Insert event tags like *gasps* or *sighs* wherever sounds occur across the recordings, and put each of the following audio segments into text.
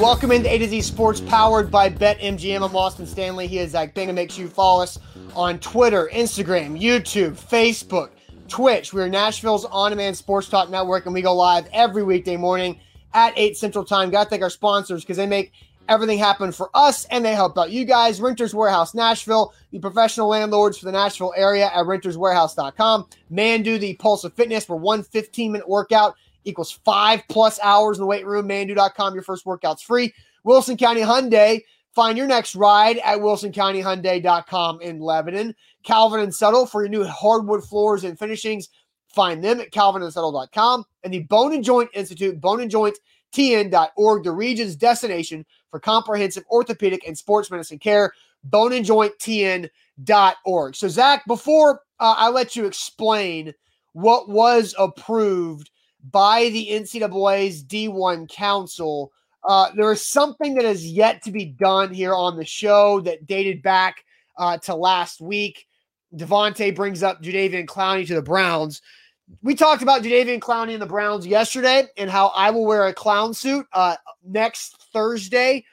Welcome into A to Z Sports powered by BetMGM. I'm Austin Stanley. He is Zach Bingham. Make sure you follow us on Twitter, Instagram, YouTube, Facebook, Twitch. We're Nashville's on demand sports talk network, and we go live every weekday morning at 8 Central Time. Got to thank our sponsors because they make everything happen for us and they help out you guys. Renters Warehouse Nashville, the professional landlords for the Nashville area at renterswarehouse.com. Manduu, the pulse of fitness for one 15 minute workout equals five plus hours in the weight room. Manduu.com, your first workout's free. Wilson County Hyundai, find your next ride at wilsoncountyhyundai.com in Lebanon. Calvin and Settle for your new hardwood floors and finishings. Find them at calvinandsettle.com. And the Bone and Joint Institute, Bone and Joint TN.org, the region's destination for comprehensive orthopedic and sports medicine care, boneandjointtn.org. So, Zach, before uh, I let you explain what was approved by the NCAA's D1 Council, uh, there is something that has yet to be done here on the show that dated back uh, to last week. Devontae brings up Jadeveon Clowney to the Browns we talked about Jadeveon Clowney and the Browns yesterday and how I will wear a clown suit uh, next Thursday,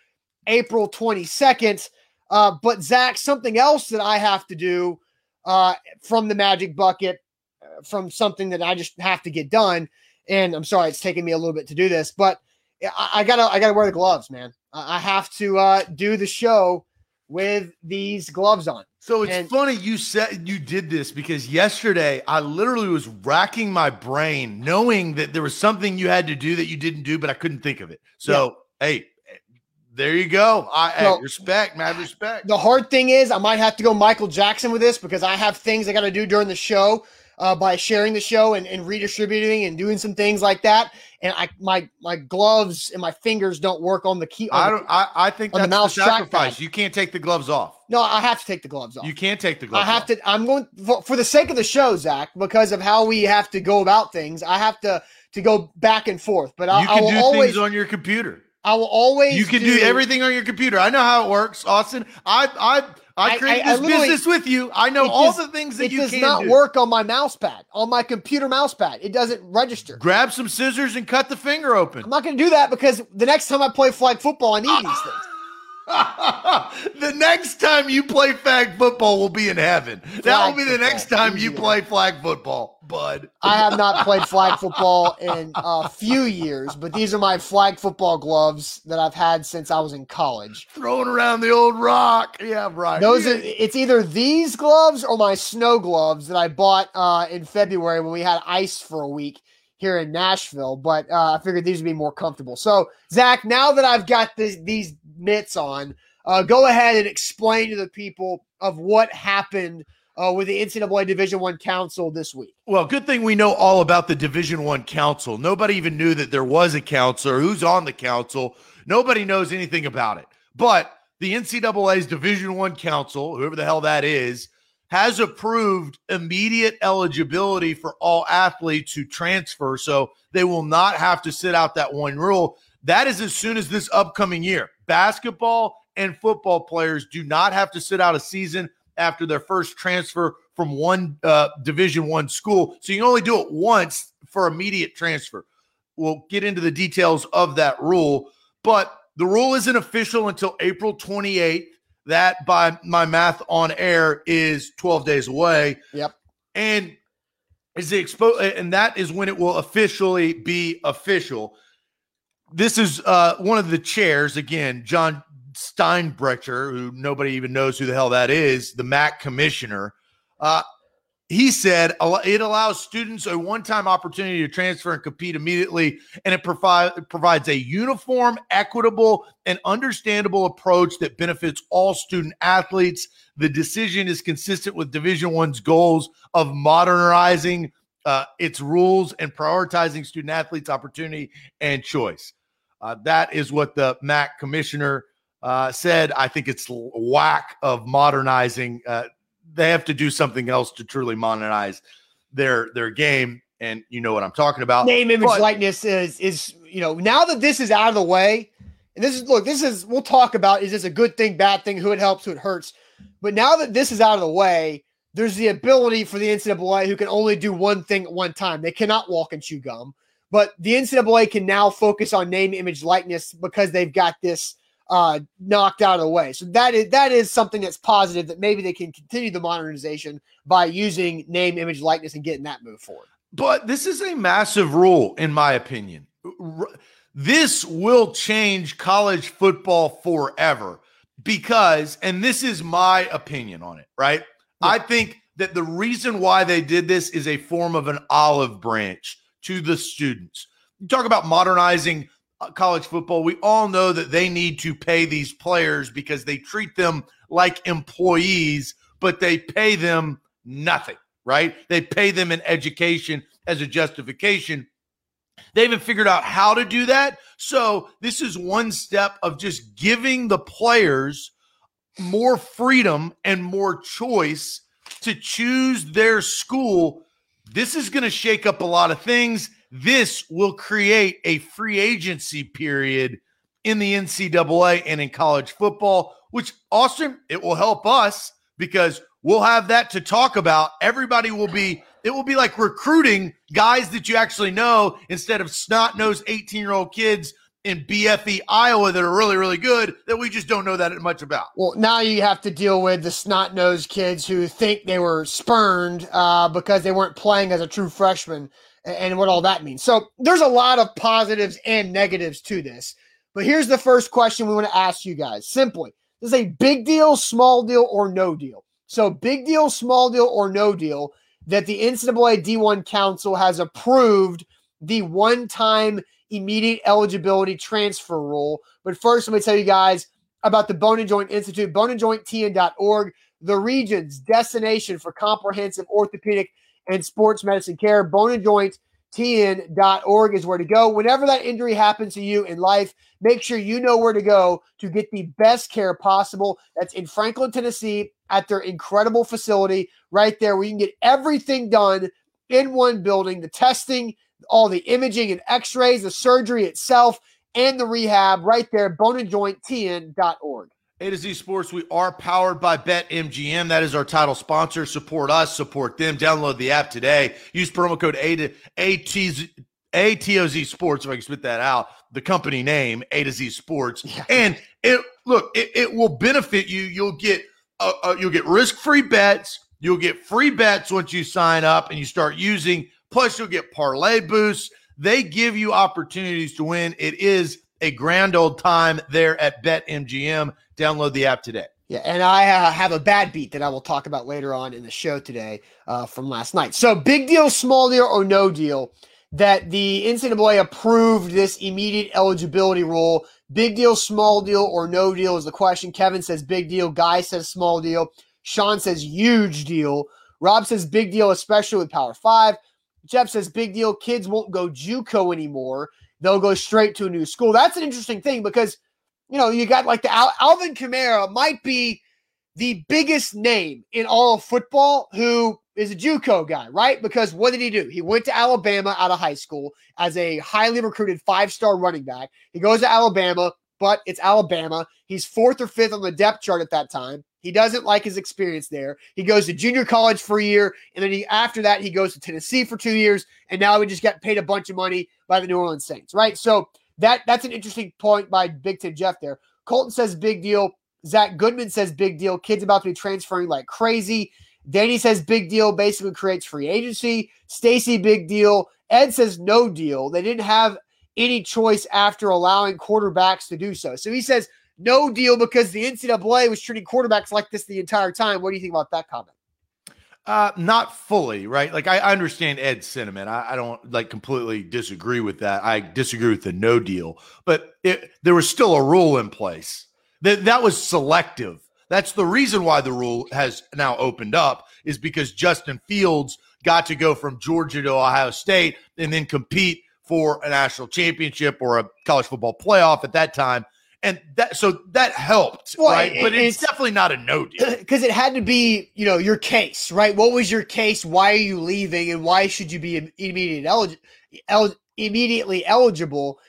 April 22nd. Uh, but Zach, something else that I have to do uh, from the Magic Bucket, uh, from something that I just have to get done. And I'm sorry, it's taking me a little bit to do this, but I, I gotta I gotta wear the gloves, man. I, I have to uh, do the show with these gloves on. So it's and, funny you said you did this because yesterday I literally was racking my brain knowing that there was something you had to do that you didn't do, but I couldn't think of it. So, yeah. hey, there you go. I well, hey, respect, mad respect. The hard thing is I might have to go Michael Jackson with this because I have things I got to do during the show uh, by sharing the show and, and redistributing and doing some things like that. And I my my gloves and my fingers don't work on the key. On I don't. I, I think that's the, mouse the sacrifice. You can't take the gloves off. No, I have to take the gloves off. You can't take the gloves. I have off. to. I'm going for, for the sake of the show, Zach, because of how we have to go about things. I have to to go back and forth. But I, you can I will do always, things on your computer. I will always. You can do, do, everything on your computer. I know how it works, Austin. I I I created I, I, this business with you. I know all the things that you can do. It does not work on my mouse pad, on my computer mouse pad. It doesn't register. Grab some scissors and cut the finger open. I'm not going to do that because the next time I play flag football, I need ah, these things. *laughs* the next time you play flag football will be in heaven. Flag that will be the next time you play flag football, bud. I have not *laughs* played flag football in a few years, but these are my flag football gloves that I've had since I was in college. Throwing around the old rock. Yeah, right. Those are it's either these gloves or my snow gloves that I bought uh, in February when we had ice for a week here in Nashville, but uh, I figured these would be more comfortable. So, Zach, now that I've got this, these mitts on, uh, go ahead and explain to the people of what happened uh, with the NCAA Division One Council this week. Well, good thing we know all about the Division One Council. Nobody even knew that there was a council or who's on the council. Nobody knows anything about it. But the NCAA's Division One Council, whoever the hell that is, has approved immediate eligibility for all athletes who transfer. So they will not have to sit out that one rule. That is as soon as this upcoming year. Basketball and football players do not have to sit out a season after their first transfer from one uh, division one school so you can only do it once for immediate transfer we'll get into the details of that rule but the rule isn't official until april 28th that, by my math on air, is 12 days away. Yep. And is the expo and that is when it will officially be official. This is uh, one of the chairs again, Jon Steinbrecher, who nobody even knows who the hell that is, the MAC commissioner. Uh, he said it allows students a one-time opportunity to transfer and compete immediately and it provide, provides a uniform equitable and understandable approach that benefits all student athletes the decision is consistent with division one's goals of modernizing uh, its rules and prioritizing student athletes opportunity and choice uh, that is what the mac commissioner uh, said i think it's whack of modernizing uh, they have to do something else to truly modernize their their game. And you know what I'm talking about. Name, image, but, likeness is is you know now that this is out of the way, and this is look, this is we'll talk about is this a good thing, bad thing, who it helps, who it hurts. But now that this is out of the way, there's the ability for the NCAA who can only do one thing at one time. They cannot walk and chew gum. But the NCAA can now focus on name, image, likeness because they've got this uh, knocked out of the way. So that is that is something that's positive that maybe they can continue the modernization by using name, image, likeness, and getting that move forward. But this is a massive rule, in my opinion. This will change college football forever because, and this is my opinion on it, right? Yeah. I think that the reason why they did this is a form of an olive branch to the students. You talk about modernizing uh, college football. We all know that they need to pay these players because they treat them like employees, but they pay them nothing, right? They pay them in education as a justification. They haven't figured out how to do that. So, this is one step of just giving the players more freedom and more choice to choose their school. This is going to shake up a lot of things. This will create a free agency period in the NCAA and in college football, which Austin, it will help us because we'll have that to talk about. Everybody will be, it will be like recruiting guys that you actually know instead of snot nosed 18 year old kids in BFE Iowa that are really, really good that we just don't know that much about. Well, now you have to deal with the snot nosed kids who think they were spurned uh, because they weren't playing as a true freshman and what all that means. So there's a lot of positives and negatives to this. But here's the first question we want to ask you guys simply is a big deal, small deal, or no deal? So, big deal, small deal, or no deal that the NCAA D1 Council has approved the one time immediate eligibility transfer rule. But first, let me tell you guys about the Bone and Joint Institute, boneandjointtn.org, the region's destination for comprehensive orthopedic and sports medicine care. Bone and Joint TN.org is where to go. Whenever that injury happens to you in life, make sure you know where to go to get the best care possible. That's in Franklin, Tennessee, at their incredible facility right there, where you can get everything done in one building the testing, all the imaging and x rays, the surgery itself, and the rehab right there, boneandjointtn.org. A to Z Sports, we are powered by BetMGM. That is our title sponsor. Support us, support them. Download the app today. Use promo code A to ATZ, ATOZ Sports, if I can spit that out, the company name, A to Z Sports. Yeah. And it look, it, it will benefit you. You'll get uh, uh, you'll get risk-free bets. You'll get free bets once you sign up and you start using Plus, you'll get parlay boosts. They give you opportunities to win. It is a grand old time there at BetMGM. Download the app today. Yeah, and I uh, have a bad beat that I will talk about later on in the show today uh, from last night. So, big deal, small deal, or no deal that the NCAA approved this immediate eligibility rule. Big deal, small deal, or no deal is the question. Kevin says big deal. Guy says small deal. Sean says huge deal. Rob says big deal, especially with Power Five. Jeff says, big deal. Kids won't go JUCO anymore. They'll go straight to a new school. That's an interesting thing because, you know, you got like the Al- Alvin Kamara might be the biggest name in all of football who is a JUCO guy, right? Because what did he do? He went to Alabama out of high school as a highly recruited five star running back. He goes to Alabama, but it's Alabama. He's fourth or fifth on the depth chart at that time. He doesn't like his experience there. He goes to junior college for a year, and then he, after that, he goes to Tennessee for two years, and now he just got paid a bunch of money by the New Orleans Saints, right? So that that's an interesting point by Big Ten Jeff there. Colton says big deal. Zach Goodman says big deal. Kids about to be transferring like crazy. Danny says big deal basically creates free agency. Stacy, big deal. Ed says no deal. They didn't have any choice after allowing quarterbacks to do so. So he says no deal because the NCAA was treating quarterbacks like this the entire time. What do you think about that comment? Uh, not fully, right? Like I, understand Ed's sentiment. I, I, don't like completely disagree with that. I disagree with the no deal, but it, there was still a rule in place that that was selective. That's the reason why the rule has now opened up is because Justin Fields got to go from Georgia to Ohio State and then compete for a national championship or a college football playoff at that time and that so that helped, well, right? It, but it's, it's, definitely not a no deal *clears throat* because it had to be, you know, your case, right? What was your case? Why are you leaving, and why should you be immediate elig- el- immediately eligible?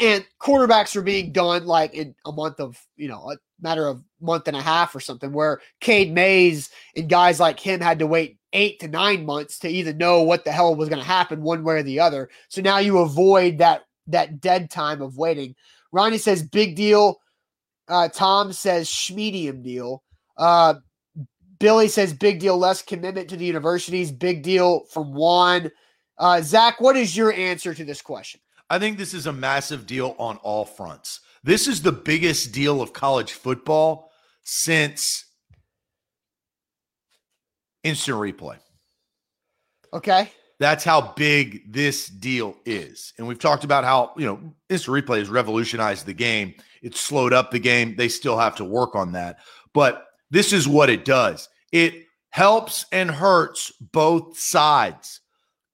And quarterbacks are being done like in a month of, you know, a matter of month and a half or something, where Cade Mays and guys like him had to wait eight to nine months to even know what the hell was going to happen one way or the other. So now you avoid that that dead time of waiting. Ronnie says big deal. Uh, Tom says schmedium deal. Uh, Billy says big deal, less commitment to the universities. Big deal from Juan. Uh, Zach, what is your answer to this question? I think this is a massive deal on all fronts. This is the biggest deal of college football since instant replay. Okay. That's how big this deal is. And we've talked about how, you know, instant replay has revolutionized the game. It's slowed up the game. They still have to work on that. But this is what it does it helps and hurts both sides.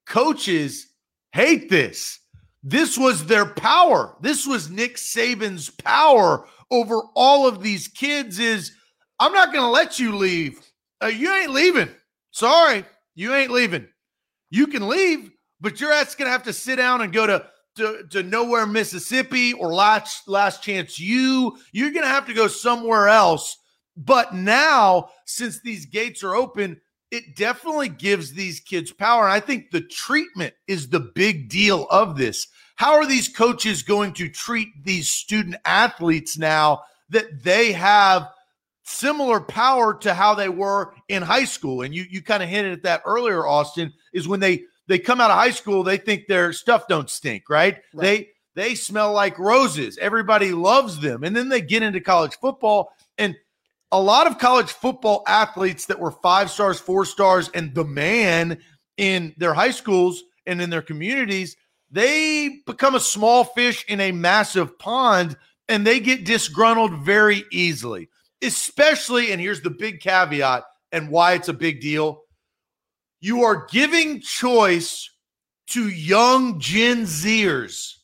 Coaches hate this. This was their power. This was Nick Saban's power over all of these kids is I'm not going to let you leave. Uh, you ain't leaving. Sorry, you ain't leaving. You can leave, but your ass going to have to sit down and go to, to, to nowhere, Mississippi or last, last chance you. You're going to have to go somewhere else. But now, since these gates are open, it definitely gives these kids power. And I think the treatment is the big deal of this. How are these coaches going to treat these student athletes now that they have similar power to how they were in high school? And you you kind of hinted at that earlier, Austin, is when they they come out of high school, they think their stuff don't stink, right? right. They they smell like roses. Everybody loves them. And then they get into college football and a lot of college football athletes that were five stars, four stars, and the man in their high schools and in their communities, they become a small fish in a massive pond and they get disgruntled very easily. Especially, and here's the big caveat and why it's a big deal you are giving choice to young Gen Zers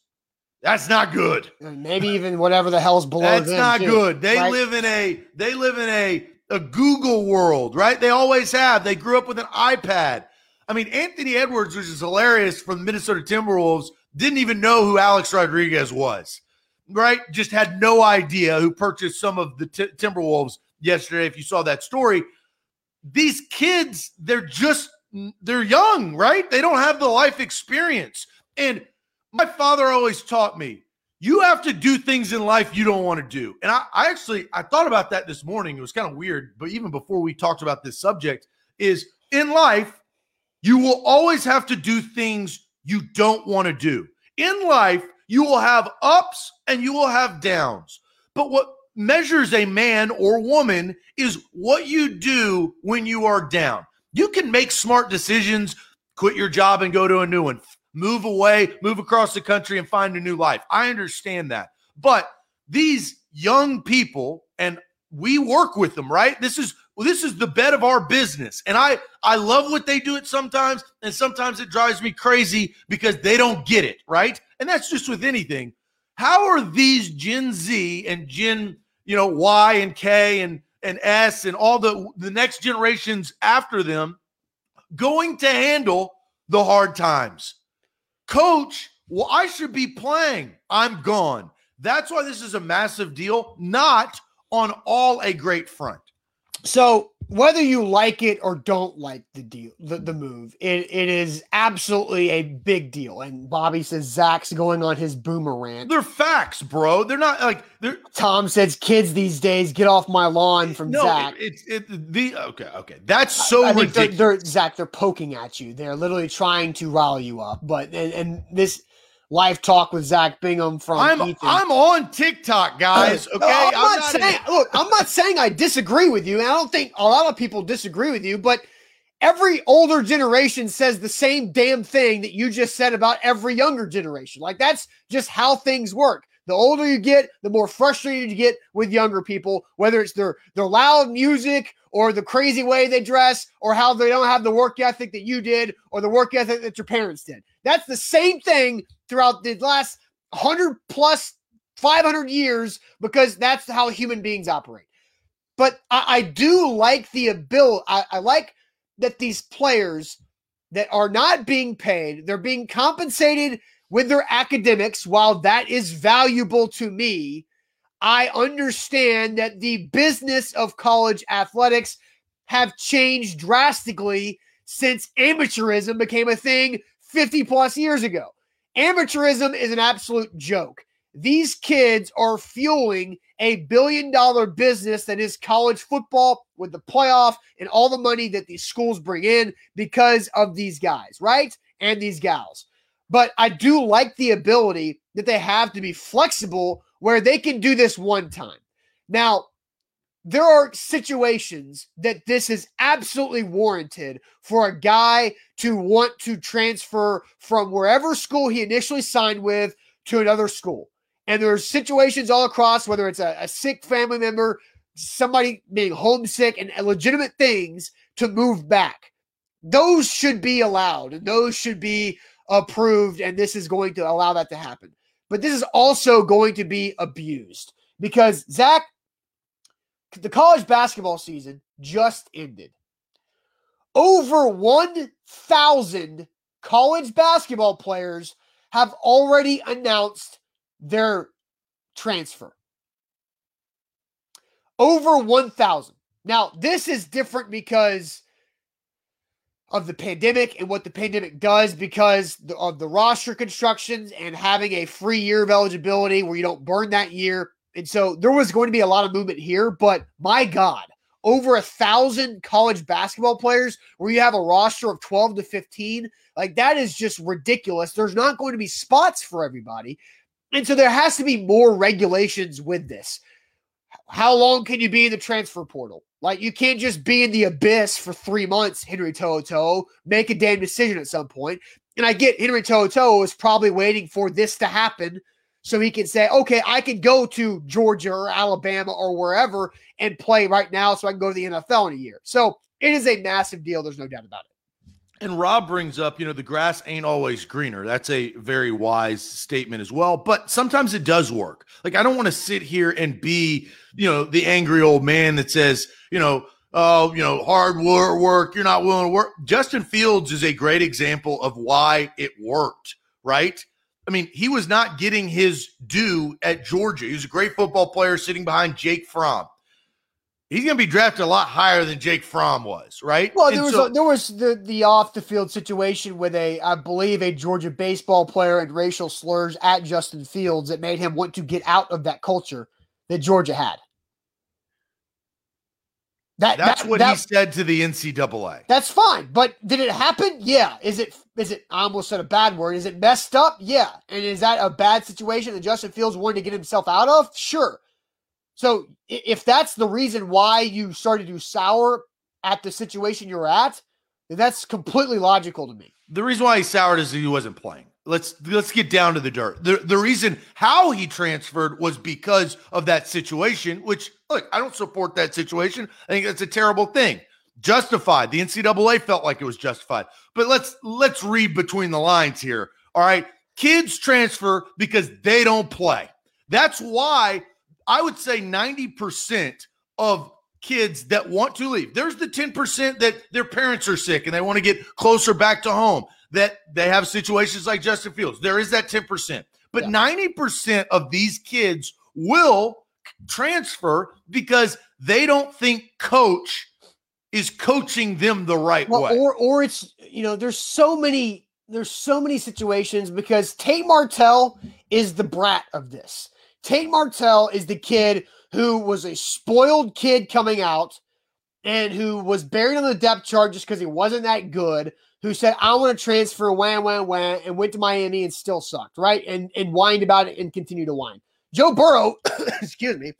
that's not good. Maybe even whatever the hell's below. That's not too, good. They right? live in a they live in a a Google world, right? They always have. They grew up with an iPad. I mean, Anthony Edwards, which is hilarious from the Minnesota Timberwolves, didn't even know who Alex Rodriguez was, right? Just had no idea who purchased some of the t- Timberwolves yesterday. If you saw that story, these kids, they're just they're young, right? They don't have the life experience, and my father always taught me you have to do things in life you don't want to do. And I, I actually I thought about that this morning. It was kind of weird, but even before we talked about this subject, is in life, you will always have to do things you don't want to do. In life, you will have ups and you will have downs. But what measures a man or woman is what you do when you are down. You can make smart decisions, quit your job and go to a new one, move away, move across the country and find a new life. I understand that. But these young people, and we work with them, right? This is well, this is the bed of our business. And I I love what they do it sometimes, and sometimes it drives me crazy because they don't get it, right? And that's just with anything. How are these Gen Z and Gen, you know, Y and K and and S and all the the next generations after them going to handle the hard times? Coach, well, I should be playing. I'm gone. That's why this is a massive deal, not on all a great front. So whether you like it or don't like the deal, the, the move, it, it is absolutely a big deal. And Bobby says Zach's going on his boomer rant. They're facts, bro. They're not like they're Tom says kids these days get off my lawn from no, Zach. It's it, it, the okay, okay. That's so I, I ridiculous. They're, they're, Zach, they're poking at you. They're literally trying to rile you up. But and, and this live talk with Zach Bingham from I'm Ethan. I'm on TikTok, guys. Oh, okay, I'm, I'm, not, saying look, I'm not saying I disagree with you, and I don't think a lot of people disagree with you, but every older generation says the same damn thing that you just said about every younger generation. Like that's just how things work. The older you get, the more frustrated you get with younger people, whether it's their their loud music or the crazy way they dress or how they don't have the work ethic that you did or the work ethic that your parents did. That's the same thing throughout the last 100 plus 500 years because that's how human beings operate. But I, I do like the ability, I, I like that these players that are not being paid, they're being compensated with their academics. While that is valuable to me, I understand that the business of college athletics have changed drastically since amateurism became a thing 50 plus years ago. Amateurism is an absolute joke. These kids are fueling a billion dollar business that is college football with the playoff and all the money that these schools bring in because of these guys, right? And these gals. But I do like the ability that they have to be flexible where they can do this one time. Now, there are situations that this is absolutely warranted for a guy to want to transfer from wherever school he initially signed with to another school. And there's situations all across, whether it's a, a sick family member, somebody being homesick, and legitimate things to move back. Those should be allowed and those should be approved. And this is going to allow that to happen. But this is also going to be abused because Zach, the college basketball season just ended. Over 1,000 college basketball players have already announced their transfer. Over 1,000. Now, this is different because of the pandemic and what the pandemic does because of the roster constructions and having a free year of eligibility where you don't burn that year. And so there was going to be a lot of movement here, but my God, over a thousand college basketball players where you have a roster of 12 to 15, like that is just ridiculous. There's not going to be spots for everybody. And so there has to be more regulations with this. How long can you be in the transfer portal? Like you can't just be in the abyss for three months, Henry To'oTo'o. Make a damn decision at some point. And I get Henry To'oTo'o is probably waiting for this to happen so he can say, okay, I can go to Georgia or Alabama or wherever and play right now so I can go to the NFL in a year. So it is a massive deal. There's no doubt about it. And Rob brings up, you know, the grass ain't always greener. That's a very wise statement as well. But sometimes it does work. Like, I don't want to sit here and be, you know, the angry old man that says, you know, oh, you know, hard work, you're not willing to work. Justin Fields is a great example of why it worked, right? I mean, he was not getting his due at Georgia. He was a great football player sitting behind Jake Fromm he's going to be drafted a lot higher than Jake Fromm was, right? Well, there and was so, a, there was the the off the field situation with a I believe a Georgia baseball player and racial slurs at Justin Fields that made him want to get out of that culture that Georgia had. That, that's that, what that, he said to the NCAA. That's fine, but did it happen? Yeah. Is it? Is it? I almost said a bad word. Is it messed up? Yeah. And is that a bad situation that Justin Fields wanted to get himself out of? Sure. So if that's the reason why you started to sour at the situation you're at, then that's completely logical to me. The reason why he soured is he wasn't playing. Let's let's get down to the dirt. The the reason how he transferred was because of that situation, which look, I don't support that situation. I think that's a terrible thing. Justified. The NCAA felt like it was justified. But let's let's read between the lines here. All right. Kids transfer because they don't play. That's why I would say 90% of kids that want to leave. There's the 10% that their parents are sick and they want to get closer back to home, that they have situations like Justin Fields. There is that 10%. But yeah. 90% of these kids will transfer because they don't think coach is coaching them the right well, way. Or or it's you know, there's so many there's so many situations because Tate Martell is the brat of this. Tate Martell is the kid who was a spoiled kid coming out and who was buried on the depth chart just because he wasn't that good, who said, I want to transfer, wham, wham, wham, and went to Miami and still sucked, right? And and whined about it and continued to whine. Joe Burrow, *coughs* excuse me,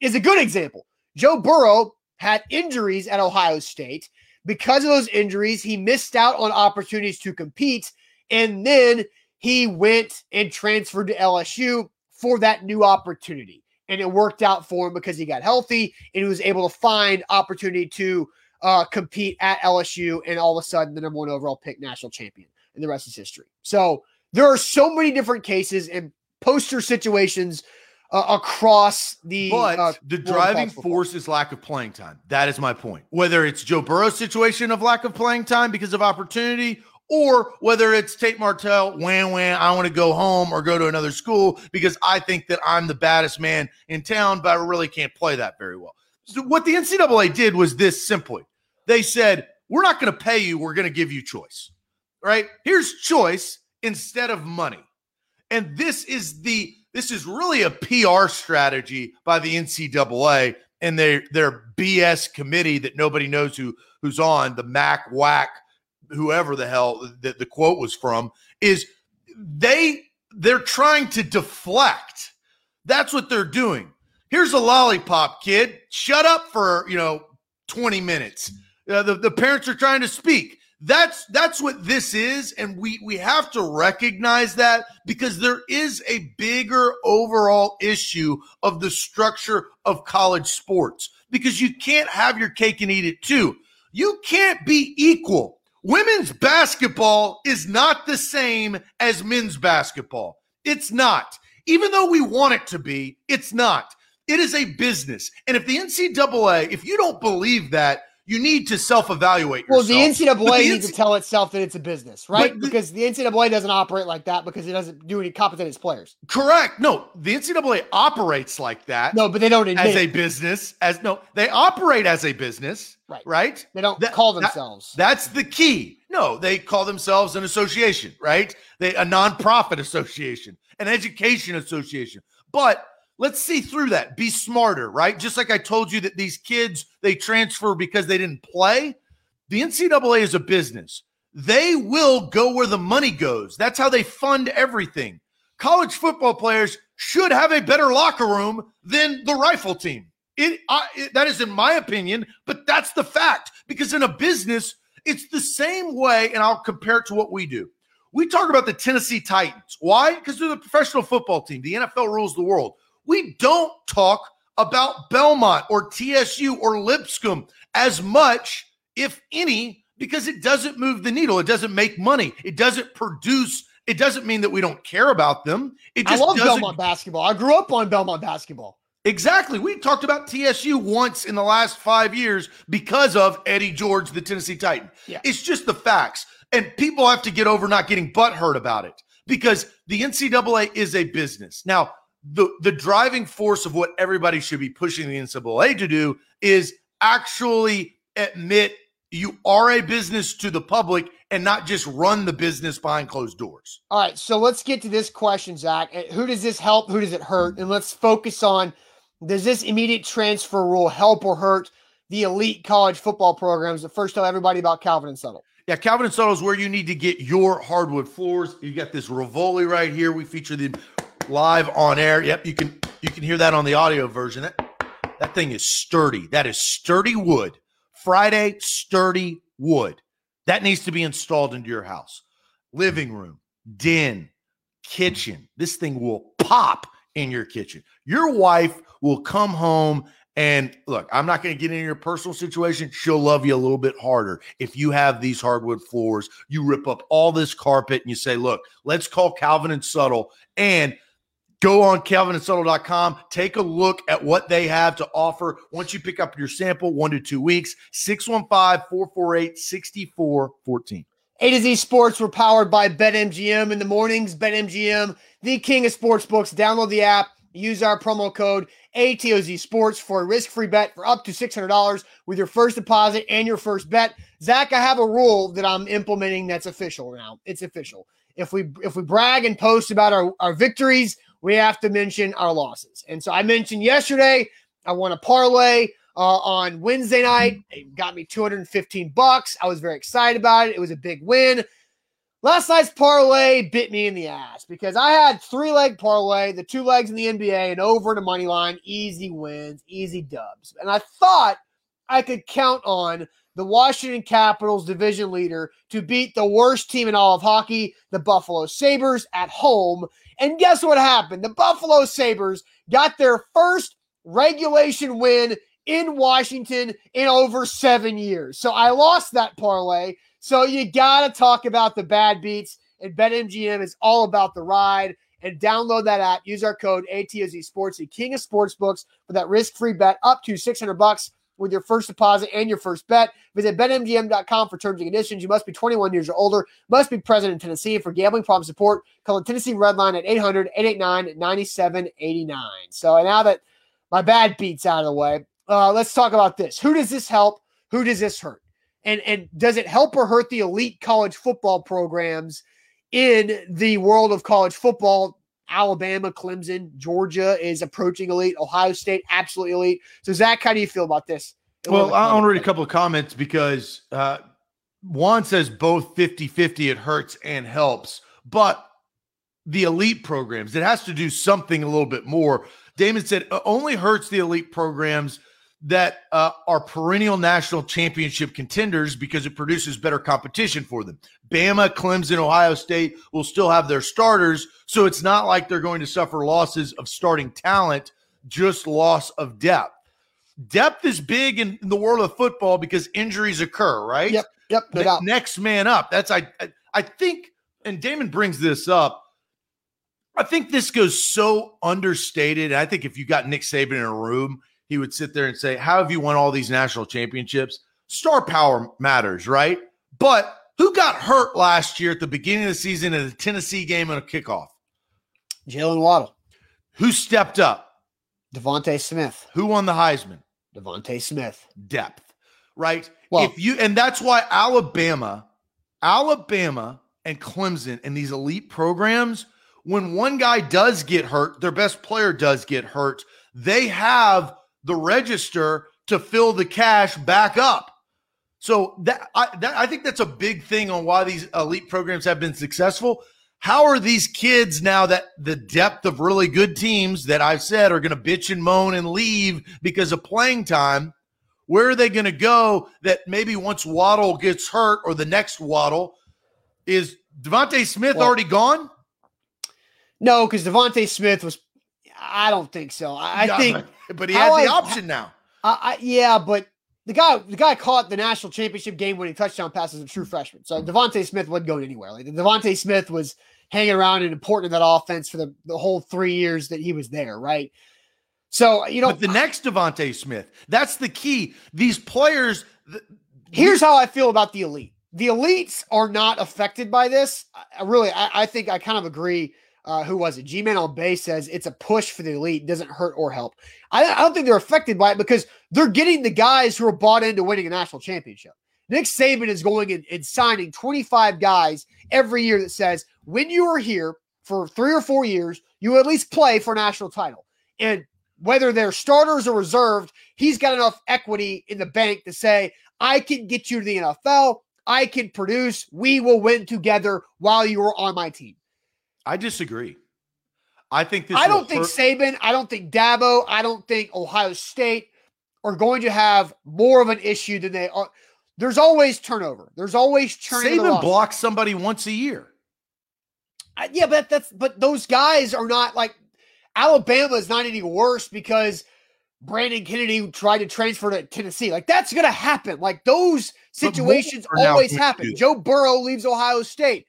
is a good example. Joe Burrow had injuries at Ohio State. Because of those injuries, he missed out on opportunities to compete. And then he went and transferred to LSU for that new opportunity. And it worked out for him because he got healthy and he was able to find opportunity to uh, compete at LSU and all of a sudden the number one overall pick national champion. And the rest is history. So there are so many different cases and poster situations uh, across the. But uh, the driving force is lack of playing time. That is my point. Whether it's Joe Burrow's situation of lack of playing time because of opportunity, or whether it's Tate Martell, wham, wham, I want to go home or go to another school because I think that I'm the baddest man in town, but I really can't play that very well. So what the NCAA did was this simply they said, we're not going to pay you. We're going to give you choice, right? Here's choice instead of money. And this is the this is really a PR strategy by the NCAA and their their BS committee that nobody knows who who's on the Mac Whack, whoever the hell that the quote was from, is they they're trying to deflect. That's what they're doing. Here's a lollipop, kid. Shut up for you know 20 minutes. Uh, the, the parents are trying to speak. That's that's what this is, and we we have to recognize that because there is a bigger overall issue of the structure of college sports. Because you can't have your cake and eat it too. You can't be equal. Women's basketball is not the same as men's basketball. It's not. Even though we want it to be, it's not. It is a business. And if the NCAA, if you don't believe that, you need to self-evaluate yourself. Well, the NCAA the needs NC- to tell itself that it's a business, right? The, because the NCAA doesn't operate like that because it doesn't do any compensate its players. Correct. No, the NCAA operates like that. No, but they don't as a business. As no, they operate as a business. Right. Right. They don't that, call themselves. That, that's the key. No, they call themselves an association, right? They a nonprofit association, an education association. But let's see through that. Be smarter, right? Just like I told you that these kids they transfer because they didn't play. The NCAA is a business. They will go where the money goes. That's how they fund everything. College football players should have a better locker room than the rifle team. It, I, it, that is in my opinion, but that's the fact because in a business, it's the same way, and I'll compare it to what we do. We talk about the Tennessee Titans. Why? Because they're the professional football team. The NFL rules the world. We don't talk about Belmont or TSU or Lipscomb as much, if any, because it doesn't move the needle. It doesn't make money. It doesn't produce. It doesn't mean that we don't care about them. It just I love Belmont basketball. I grew up on Belmont basketball. Exactly. We talked about TSU once in the last five years because of Eddie George, the Tennessee Titan. Yeah. It's just the facts. And people have to get over not getting butthurt about it because the NCAA is a business. Now, the the driving force of what everybody should be pushing the NCAA to do is actually admit you are a business to the public and not just run the business behind closed doors. All right, so let's get to this question, Zach. Uh, who does this help? Who does it hurt? And let's focus on does this immediate transfer rule help or hurt the elite college football programs? But first, tell everybody about Calvin and Settle. Yeah, Calvin and Settle is where you need to get your hardwood floors. You got this Rivoli right here. We feature them live on air. Yep, you can you can hear that on the audio version. That that thing is sturdy. That is sturdy wood. Friday sturdy wood. That needs to be installed into your house. Living room, den, kitchen. This thing will pop in your kitchen. Your wife will come home and look, I'm not going to get into your personal situation. She'll love you a little bit harder. If you have these hardwood floors, you rip up all this carpet and you say, look, let's call Calvin and Settle and Go on calvinandsettle.com. Take a look at what they have to offer. Once you pick up your sample, one to two weeks, 615 448 6414. A to Z Sports were powered by BetMGM in the mornings. BetMGM, the king of sports books. Download the app. Use our promo code ATOZ Sports for a risk-free bet for up to $600 with your first deposit and your first bet. Zach, I have a rule that I'm implementing that's official now. It's official. If we if we brag and post about our, our victories, we have to mention our losses. And so I mentioned yesterday, I won a parlay uh, on Wednesday night. It got me 215 bucks. I was very excited about it. It was a big win. Last night's parlay bit me in the ass because I had three leg parlay, the two legs in the NBA, and over the money line, easy wins, easy dubs. And I thought I could count on the Washington Capitals division leader to beat the worst team in all of hockey, the Buffalo Sabres, at home and guess what happened? The Buffalo Sabres got their first regulation win in Washington in over seven years. So I lost that parlay. So you got to talk about the bad beats. And BetMGM is all about the ride. And download that app. Use our code ATOZ Sports, the king of sportsbooks, for that risk-free bet up to 600 bucks with your first deposit and your first bet. Visit betmgm.com for terms and conditions. You must be 21 years or older, must be present in Tennessee. For gambling problem support, call the Tennessee Red Line at 800 889 9789. So now that my bad beats out of the way, uh, let's talk about this. Who does this help? Who does this hurt? And and does it help or hurt the elite college football programs in the world of college football? Alabama, Clemson, Georgia is approaching elite. Ohio State, absolutely elite. So, Zach, how do you feel about this? Well, I want to read a couple of comments because uh, Juan says both 50 50, it hurts and helps. But the elite programs, it has to do something a little bit more. Damon said it only hurts the elite programs that uh, are perennial national championship contenders because it produces better competition for them. Bama, Clemson, Ohio State will still have their starters. So it's not like they're going to suffer losses of starting talent, just loss of depth. Depth is big in, the world of football because injuries occur, right? Yep. Yep. No. Next man up. That's I I think, and Damon brings this up. I think this goes so understated. I think if you got Nick Saban in a room, he would sit there and say, How have you won all these national championships? Star power matters, right? But who got hurt last year at the beginning of the season in the Tennessee game on a kickoff? Jaylen Waddle. Who stepped up? DeVonta Smith. Who won the Heisman? DeVonta Smith. Depth, right? Well, if you and that's why Alabama, Alabama and Clemson and these elite programs, when one guy does get hurt, their best player does get hurt, they have the register to fill the cash back up. So that I, that I think that's a big thing on why these elite programs have been successful. How are these kids now that the depth of really good teams that I've said are going to bitch and moan and leave because of playing time? Where are they going to go that maybe once Waddle gets hurt or the next Waddle is DeVonta Smith well, already gone? No, because DeVonta Smith was. I don't think so. I, yeah, think but he has the I, option now. I, I, yeah, but the guy the guy caught the national championship game winning touchdown pass as a true freshman. So DeVonta Smith wasn't going anywhere. Like DeVonta Smith was hanging around and important in that offense for the, the whole three years that he was there, right? So you know, but the next DeVonta Smith, that's the key. These players. Th- here's how I feel about the elite. The elites are not affected by this. I, really, I, I think I kind of agree uh, who was it? G Man on base says it's a push for the elite, doesn't hurt or help. I, I, don't think they're affected by it because they're getting the guys who are bought into winning a national championship. Nick Saban is going and, and signing 25 guys every year that says when you are here for three or four years, you at least play for a national title. And whether they're starters or reserved, he's got enough equity in the bank to say, I can get you to the NFL. I can produce. We will win together while you are on my team. I disagree. I think this. I don't think hurt- Saban. I don't think Dabo. I don't think Ohio State are going to have more of an issue than they are. There's always turnover. There's always churning. Saban blocks somebody once a year. Uh, yeah, but that's but those guys are not like Alabama is not any worse because Brandon Kennedy tried to transfer to Tennessee. Like that's going to happen. Like those situations always happen. Joe Burrow leaves Ohio State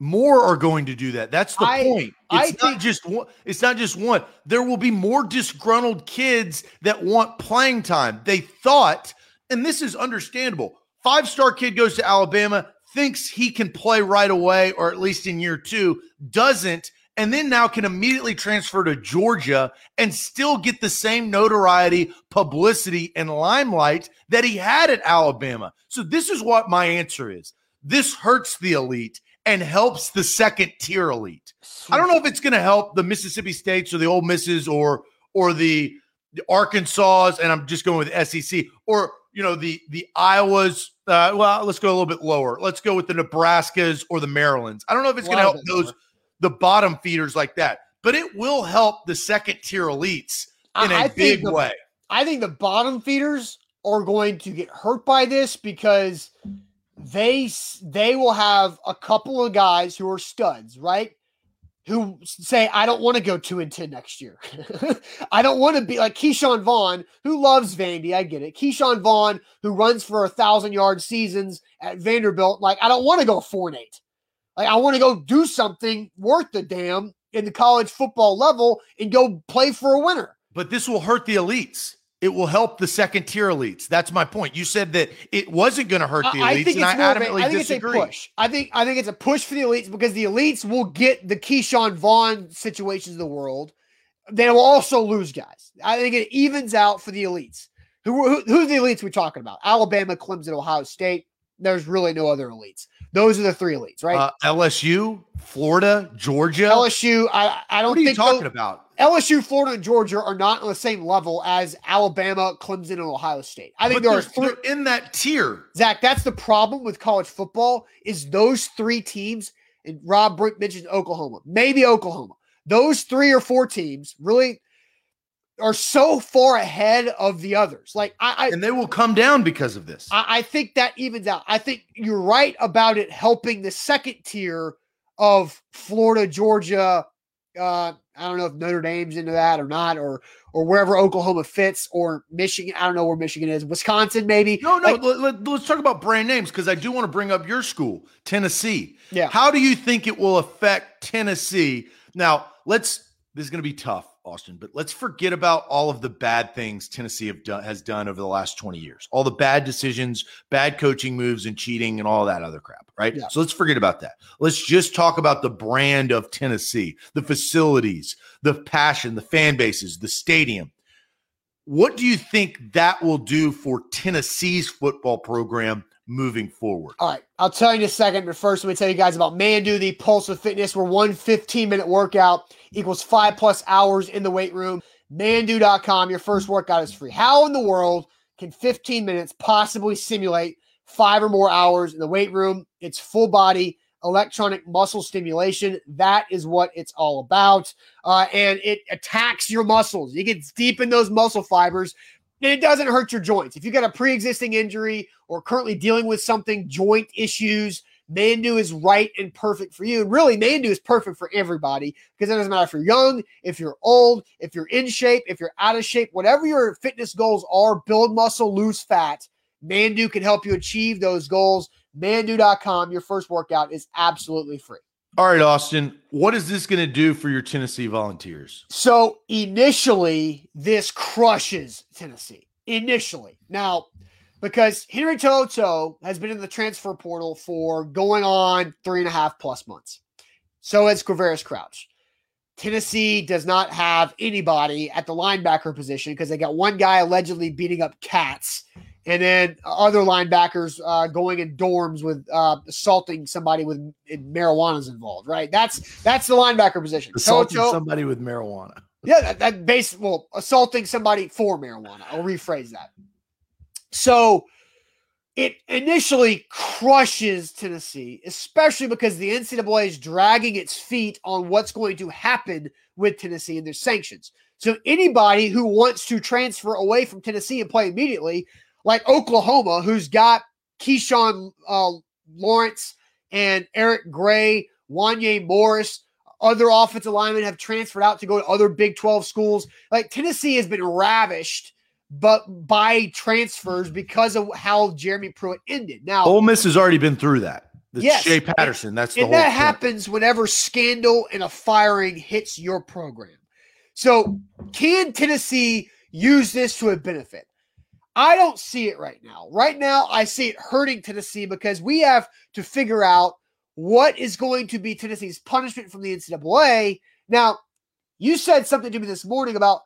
more are going to do that. That's the I, point. It's I not just one. It's not just one. There will be more disgruntled kids that want playing time. They thought, and this is understandable. Five star kid goes to Alabama, thinks he can play right away, or at least in year two, doesn't, and then now can immediately transfer to Georgia and still get the same notoriety, publicity, and limelight that he had at Alabama. So this is what my answer is. This hurts the elite and helps the second tier elite. Sweet. I don't know if it's going to help the Mississippi States or the Ole Misses or or the, the Arkansas, and I'm just going with SEC or you know the the Iowas. Uh, well, let's go a little bit lower. Let's go with the Nebraskas or the Marylands. I don't know if it's going to help those lower. the bottom feeders like that, but it will help the second tier elites in a big the, way. I think the bottom feeders are going to get hurt by this because they they will have a couple of guys who are studs, right? Who say, I don't want to go two and ten next year. *laughs* I don't want to be like Ke'Shawn Vaughn, who loves Vandy. I get it. Ke'Shawn Vaughn, who runs for a thousand yard seasons at Vanderbilt. Like, I don't want to go four and eight. Like, I want to go do something worth the damn in the college football level and go play for a winner. But this will hurt the elites it will help the second tier elites. That's my point. You said that it wasn't going to hurt the elites, I think and I adamantly a, I think disagree. It's a push. I think I think it's a push for the elites because the elites will get the Ke'Shawn Vaughn situations of the world. They will also lose guys. I think it evens out for the elites Who, who who's the elites we're talking about? Alabama, Clemson, Ohio State. There's really no other elites. Those are the three elites, right? Uh, LSU, Florida, Georgia. LSU. I I don't what are you think talking those- about? LSU, Florida, and Georgia are not on the same level as Alabama, Clemson, and Ohio State. I think But there are they're, three. in that tier. Zach, that's the problem with college football is those three teams, and Rob Brink mentioned Oklahoma, maybe Oklahoma. Those three or four teams really are so far ahead of the others. Like I, I and they will come down because of this. I, I think that evens out. I think you're right about it helping the second tier of Florida, Georgia. Uh, I don't know if Notre Dame's into that or not, or or wherever Oklahoma fits, or Michigan. I don't know where Michigan is. Wisconsin, maybe. no, no. Like, let, us talk about brand names because I do want to bring up your school, Tennessee. yeah. How do you think it will affect Tennessee? Now, let's. This is going to be tough, Austin, but let's forget about all of the bad things Tennessee have done, has done over the last 20 years. All the bad decisions, bad coaching moves, and cheating, and all that other crap, right? Yeah. So let's forget about that. Let's just talk about the brand of Tennessee, the facilities, the passion, the fan bases, the stadium. What do you think that will do for Tennessee's football program moving forward? All right, I'll tell you in a second, but first let me tell you guys about Manduu, the Pulse of Fitness, where one 15 minute workout equals five plus hours in the weight room. Manduu.com, your first workout is free. How in the world can 15 minutes possibly simulate five or more hours in the weight room? It's full body electronic muscle stimulation. That is what it's all about. Uh, and it attacks your muscles. It gets deep in those muscle fibers it doesn't hurt your joints. If you got a pre-existing injury or currently dealing with something, joint issues, Manduu is right and perfect for you. And really, Manduu is perfect for everybody because it doesn't matter if you're young, if you're old, if you're in shape, if you're out of shape, whatever your fitness goals are, build muscle, lose fat. Manduu can help you achieve those goals. Manduu.com, your first workout is absolutely free. All right, Austin, what is this going to do for your Tennessee Volunteers? So initially, this crushes Tennessee. Initially. Now, because Henry Toto has been in the transfer portal for going on three and a half plus months. So has Quavaris Crouch. Tennessee does not have anybody at the linebacker position because they got one guy allegedly beating up cats, and then other linebackers uh, going in dorms with uh, assaulting somebody with marijuana's involved. Right? That's that's the linebacker position. Assaulting Toto- somebody with marijuana. yeah, that, that base well, assaulting somebody for marijuana. I'll rephrase that. So it initially crushes Tennessee, especially because the NCAA is dragging its feet on what's going to happen with Tennessee and their sanctions. So anybody who wants to transfer away from Tennessee and play immediately, like Oklahoma, who's got Keyshawn uh, Lawrence and Eric Gray, Wanya Morris, other offensive linemen have transferred out to go to other Big 12 schools. Like Tennessee has been ravished but by transfers because of how Jeremy Pruitt ended. Now, Ole Miss has already been through that. It's Yes. Shea Patterson. That's the and that point. happens whenever scandal and a firing hits your program. So, can Tennessee use this to a benefit? I don't see it right now. Right now, I see it hurting Tennessee because we have to figure out what is going to be Tennessee's punishment from the NCAA. Now, you said something to me this morning about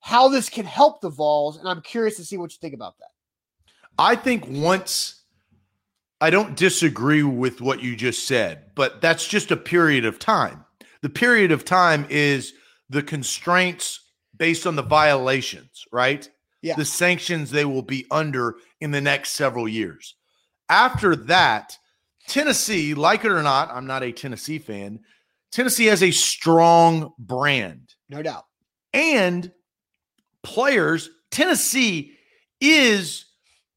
how this can help the Vols, and I'm curious to see what you think about that. I think once I don't disagree with what you just said, but that's just a period of time. The period of time is the constraints based on the violations, right? Yeah. The sanctions they will be under in the next several years. After that, Tennessee, like it or not, I'm not a Tennessee fan. Tennessee has a strong brand No doubt. and players, Tennessee is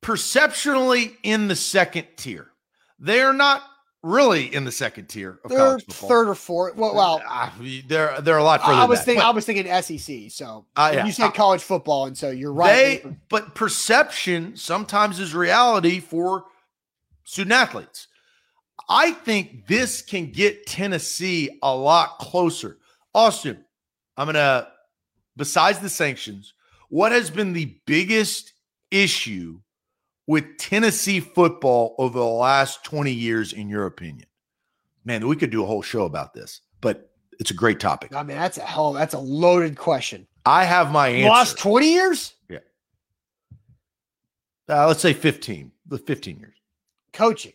perceptionally in the second tier. They are not really in the second tier of football. third or fourth. Well, well Ah, they're they're a lot further. I was thinking. I was thinking SEC. So Uh, yeah. you said college football, and so you're right. They, but perception sometimes is reality for student athletes. I think this can get Tennessee a lot closer. Austin, I'm gonna. Besides the sanctions, what has been the biggest issue with Tennessee football over the last 20 years, in your opinion? Man, we could do a whole show about this, but it's a great topic. I mean, that's a hell. That's a loaded question. I have my answer. twenty years. Yeah. Uh, let's say 15, the 15 years. Coaching.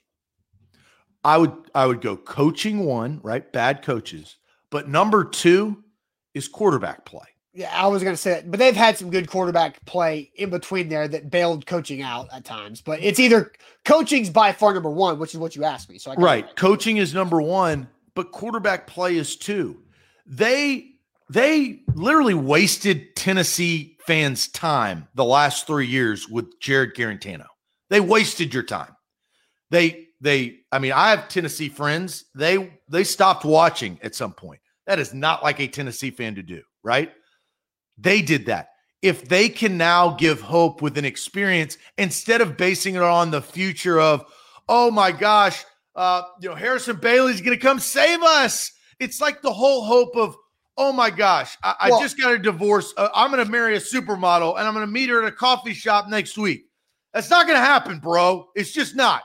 I would I would go coaching one, right? Bad coaches. But number two is quarterback play. Yeah, I was going to say that, but they've had some good quarterback play in between there that bailed coaching out at times. But it's either coaching's by far number one, which is what you asked me. So I right, coaching is number one, but quarterback play is two. They they literally wasted Tennessee fans' time the last three years with Jarrett Guarantano. They wasted your time. They they I mean, I have Tennessee friends. They they stopped watching at some point. That is not like a Tennessee fan to do, right? They did that. If they can now give hope with an experience instead of basing it on the future of, oh my gosh, uh, you know, Harrison Bailey's going to come save us. It's like the whole hope of, oh my gosh, I, well, I just got a divorce. Uh, I'm going to marry a supermodel and I'm going to meet her at a coffee shop next week. That's not going to happen, bro. It's just not.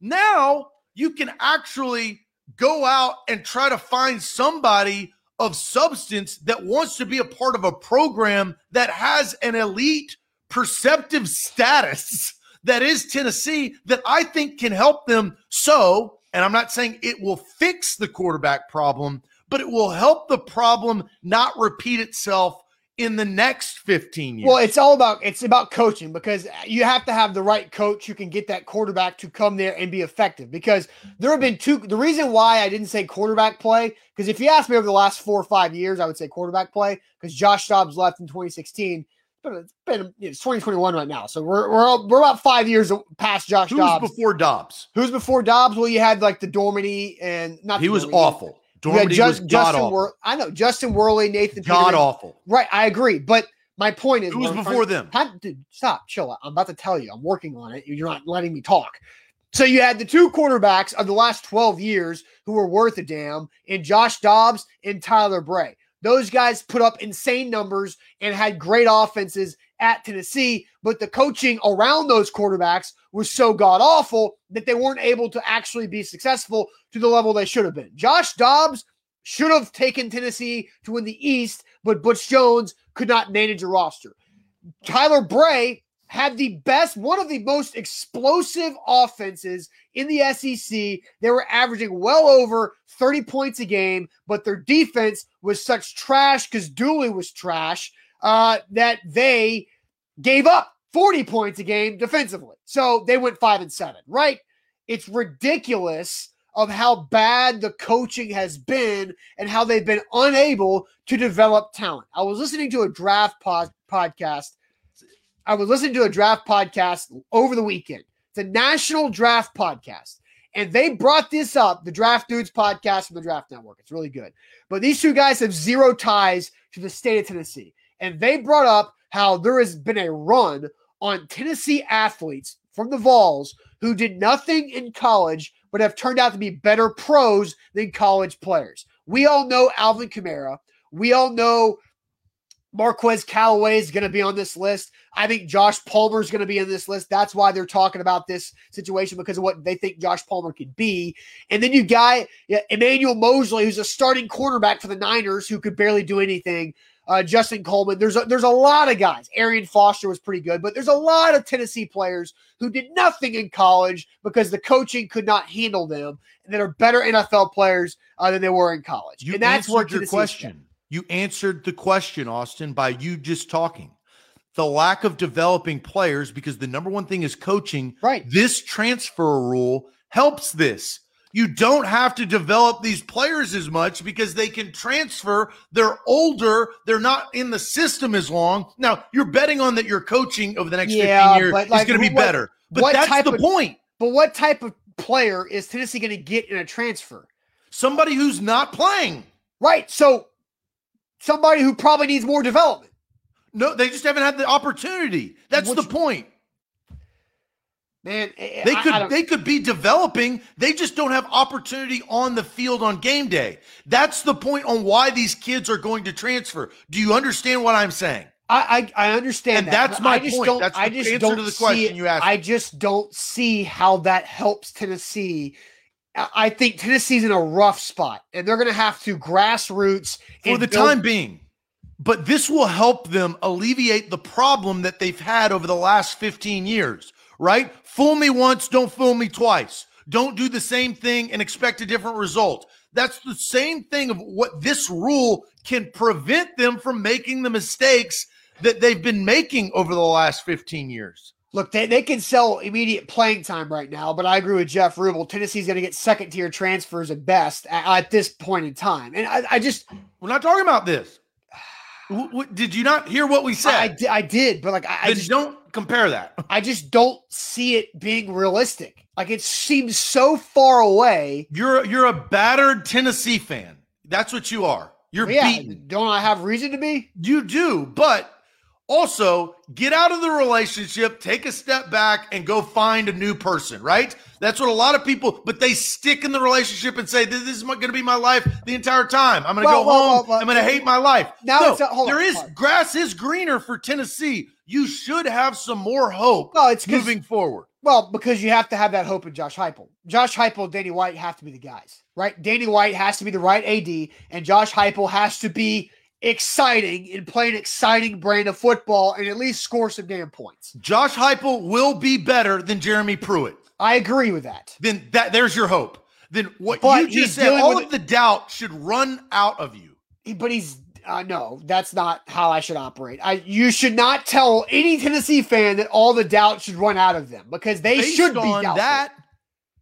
Now you can actually go out and try to find somebody of substance that wants to be a part of a program that has an elite perceptive status that is Tennessee that I think can help them. So and I'm not saying it will fix the quarterback problem but it will help the problem not repeat itself in the next 15 years. Well, it's all about it's about coaching because you have to have the right coach who can get that quarterback to come there and be effective. Because there have been two the reason why I didn't say quarterback play, because if you ask me over the last four or five years, I would say quarterback play because Josh Dobbs left in 2016. But it's been it's 2021 right now. So we're we're, we're about five years past Josh Dobbs. Who's Dobbs. before Dobbs? Who's before Dobbs? Well, you had like the Dormady and not he was awful. Dormady just, Justin Wor- I know Justin Worley, Nathan. God Peterman. awful. Right, I agree. But my point is, who was before them? How, dude, stop, chill. I'm about to tell you. I'm working on it. You're not letting me talk. So you had the two quarterbacks of the last 12 years who were worth a damn, in Josh Dobbs and Tyler Bray. Those guys put up insane numbers and had great offenses at Tennessee, but the coaching around those quarterbacks was so god awful that they weren't able to actually be successful to the level they should have been. Josh Dobbs should have taken Tennessee to win the East, but Butch Jones could not manage a roster. Tyler Bray had the best, one of the most explosive offenses in the SEC. They were averaging well over 30 points a game, but their defense was such trash because Dooley was trash uh, that they gave up 40 points a game defensively. So they went five and seven, right? It's ridiculous of how bad the coaching has been and how they've been unable to develop talent. I was listening to a draft pod- podcast. I was listening to a draft podcast over the weekend. It's a national draft podcast. And they brought this up, the Draft Dudes podcast from the Draft Network. It's really good. But these two guys have zero ties to the state of Tennessee. And they brought up how there has been a run on Tennessee athletes from the Vols who did nothing in college but have turned out to be better pros than college players. We all know Alvin Kamara. We all know Marquez Callaway is going to be on this list. I think Josh Palmer is going to be on this list. That's why they're talking about this situation because of what they think Josh Palmer could be. And then you got Emmanuel Moseley, who's a starting quarterback for the Niners, who could barely do anything uh, Justin Coleman. There's a, there's a lot of guys. Arian Foster was pretty good, but there's a lot of Tennessee players who did nothing in college because the coaching could not handle them, and that are better NFL players uh, than they were in college. You and that's answered your question. You answered the question, Austin, by you just talking. The lack of developing players because the number one thing is coaching. Right. This transfer rule helps this you don't have to develop these players as much because they can transfer. They're older. They're not in the system as long. Now, you're betting on that your coaching over the next yeah, 15 years like, is going to be what, better. But that's the of, point. But what type of player is Tennessee going to get in a transfer? Somebody who's not playing. Right. So somebody who probably needs more development. No, they just haven't had the opportunity. That's Which, the point. Man, eh, eh, they could they could be developing. They just don't have opportunity on the field on game day. That's the point on why these kids are going to transfer. Do you understand what I'm saying? I I, I understand and that. that's my I just point. Don't, that's I just don't to the question you asked. I just don't see how that helps Tennessee. I think Tennessee's in a rough spot, and they're going to have to grassroots for the build- time being. But this will help them alleviate the problem that they've had over the last 15 years right? Fool me once, don't fool me twice. Don't do the same thing and expect a different result. That's the same thing of what this rule can prevent them from making the mistakes that they've been making over the last 15 years. Look, they, they can sell immediate playing time right now, but I agree with Jeff Rubel. Tennessee's going to get second tier transfers at best at, at, this point in time. And I, I just. We're not talking about this. W- w- did you not hear what we said? I, I, I did, but like, I, I just don't compare that. *laughs* I just don't see it being realistic. Like, it seems so far away. You're, you're a battered Tennessee fan. That's what you are. You're yeah, beaten. Don't I have reason to be? You do, but also, get out of the relationship, take a step back, and go find a new person, right? That's what a lot of people, but they stick in the relationship and say, This is going to be my life the entire time. I'm going to well, go well, home. Well, I'm going to hate my life. Now, no, there on, is grass is greener for Tennessee. You should have some more hope well, it's moving forward. Well, because you have to have that hope in Josh Heupel. Josh Heupel, Danny White have to be the guys, right? Danny White has to be the right AD, and Josh Heupel has to be exciting and play an exciting brand of football and at least score some damn points. Josh Heupel will be better than Jeremy Pruitt. I agree with that. Then that there's your hope. Then what but you just said, all of the doubt should run out of you. But he's uh, no, that's not how I should operate. I you should not tell any Tennessee fan that all the doubt should run out of them because they Based should be doubtful. that.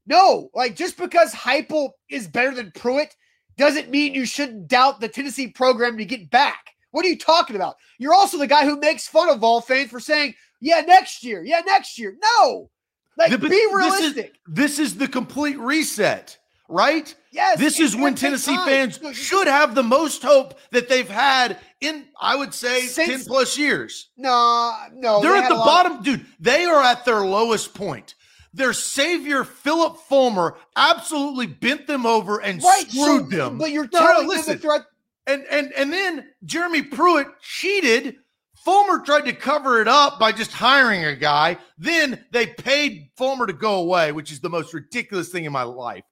No, like just because Heupel is better than Pruitt doesn't mean you shouldn't doubt the Tennessee program to get back. What are you talking about? You're also the guy who makes fun of all fans for saying, yeah, next year, yeah, next year. No, like the, be realistic. This is, this is, the complete reset, right? Yes. This is when Tennessee time. fans should have the most hope that they've had in, I would say, Since, 10 plus years. No, no. They're they at the bottom, of- dude. They are at their lowest point their savior Phillip Fulmer absolutely bent them over and right, screwed so, them. But you're no, telling no, listen, them and and and then Jeremy Pruitt cheated. Fulmer tried to cover it up by just hiring a guy. Then they paid Fulmer to go away, which is the most ridiculous thing in my life.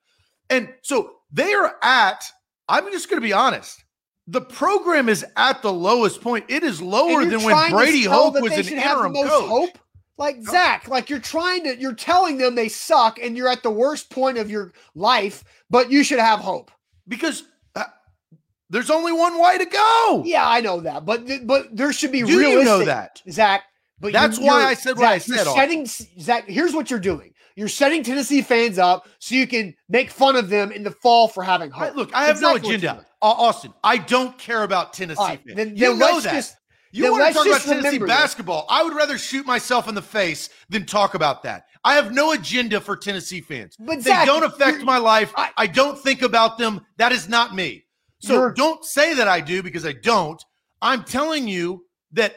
And so they are at, I'm just going to be honest, the program is at the lowest point. It is lower than when Brady Hoke was an interim coach. Hope? Like Zach, like you're trying to, you're telling them they suck and you're at the worst point of your life, but you should have hope because uh, there's only one way to go. Yeah, I know that, but but there should be Do realistic. You know that, Zach. But that's why I said Zach, what I said. Setting Zach, here's what you're doing. You're setting Tennessee fans up so you can make fun of them in the fall for having hope. Right, look, I have exactly no agenda. Austin, I don't care about Tennessee right, fans. Then, you then know that. Just, you want to talk about Tennessee basketball? I would rather shoot myself in the face than talk about that. I have no agenda for Tennessee fans. But they Zach, don't affect my life. I, I, don't think about them. That is not me. So don't say that I do because I don't. I'm telling you that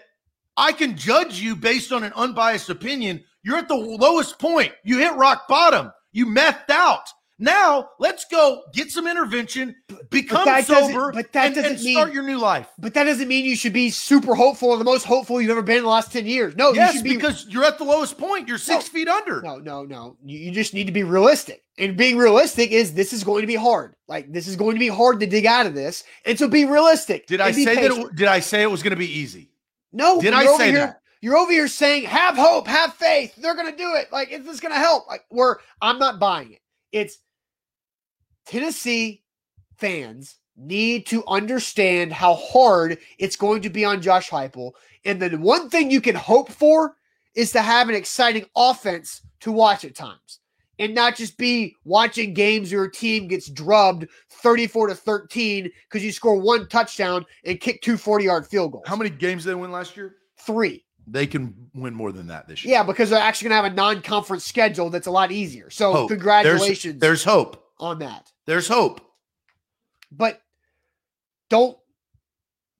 I can judge you based on an unbiased opinion. You're at the lowest point. You hit rock bottom. You methed out. Now let's go get some intervention, become but sober, but that and, doesn't and mean, start your new life. But that doesn't mean you should be super hopeful or the most hopeful you've ever been in the last ten years. No, yes, you be, because you're at the lowest point. You're six no, feet under. No, no, no. You, you just need to be realistic. And being realistic is this is going to be hard. Like this is going to be hard to dig out of this. And so be realistic. Did I say patient. that? It, did I say it was going to be easy? No. Did I say here, that? You're over here saying have hope, have faith. They're going to do it. Like is this going to help? Like we're I'm not buying it. It's Tennessee fans need to understand how hard it's going to be on Josh Heupel. And the one thing you can hope for is to have an exciting offense to watch at times and not just be watching games where your team gets drubbed 34 to 13 because you score one touchdown and kick two 40 yard field goals. How many games did they win last year? Three. They can win more than that this year. Yeah, because they're actually going to have a non conference schedule that's a lot easier. So, hope. congratulations. There's, there's hope on that. There's hope. But don't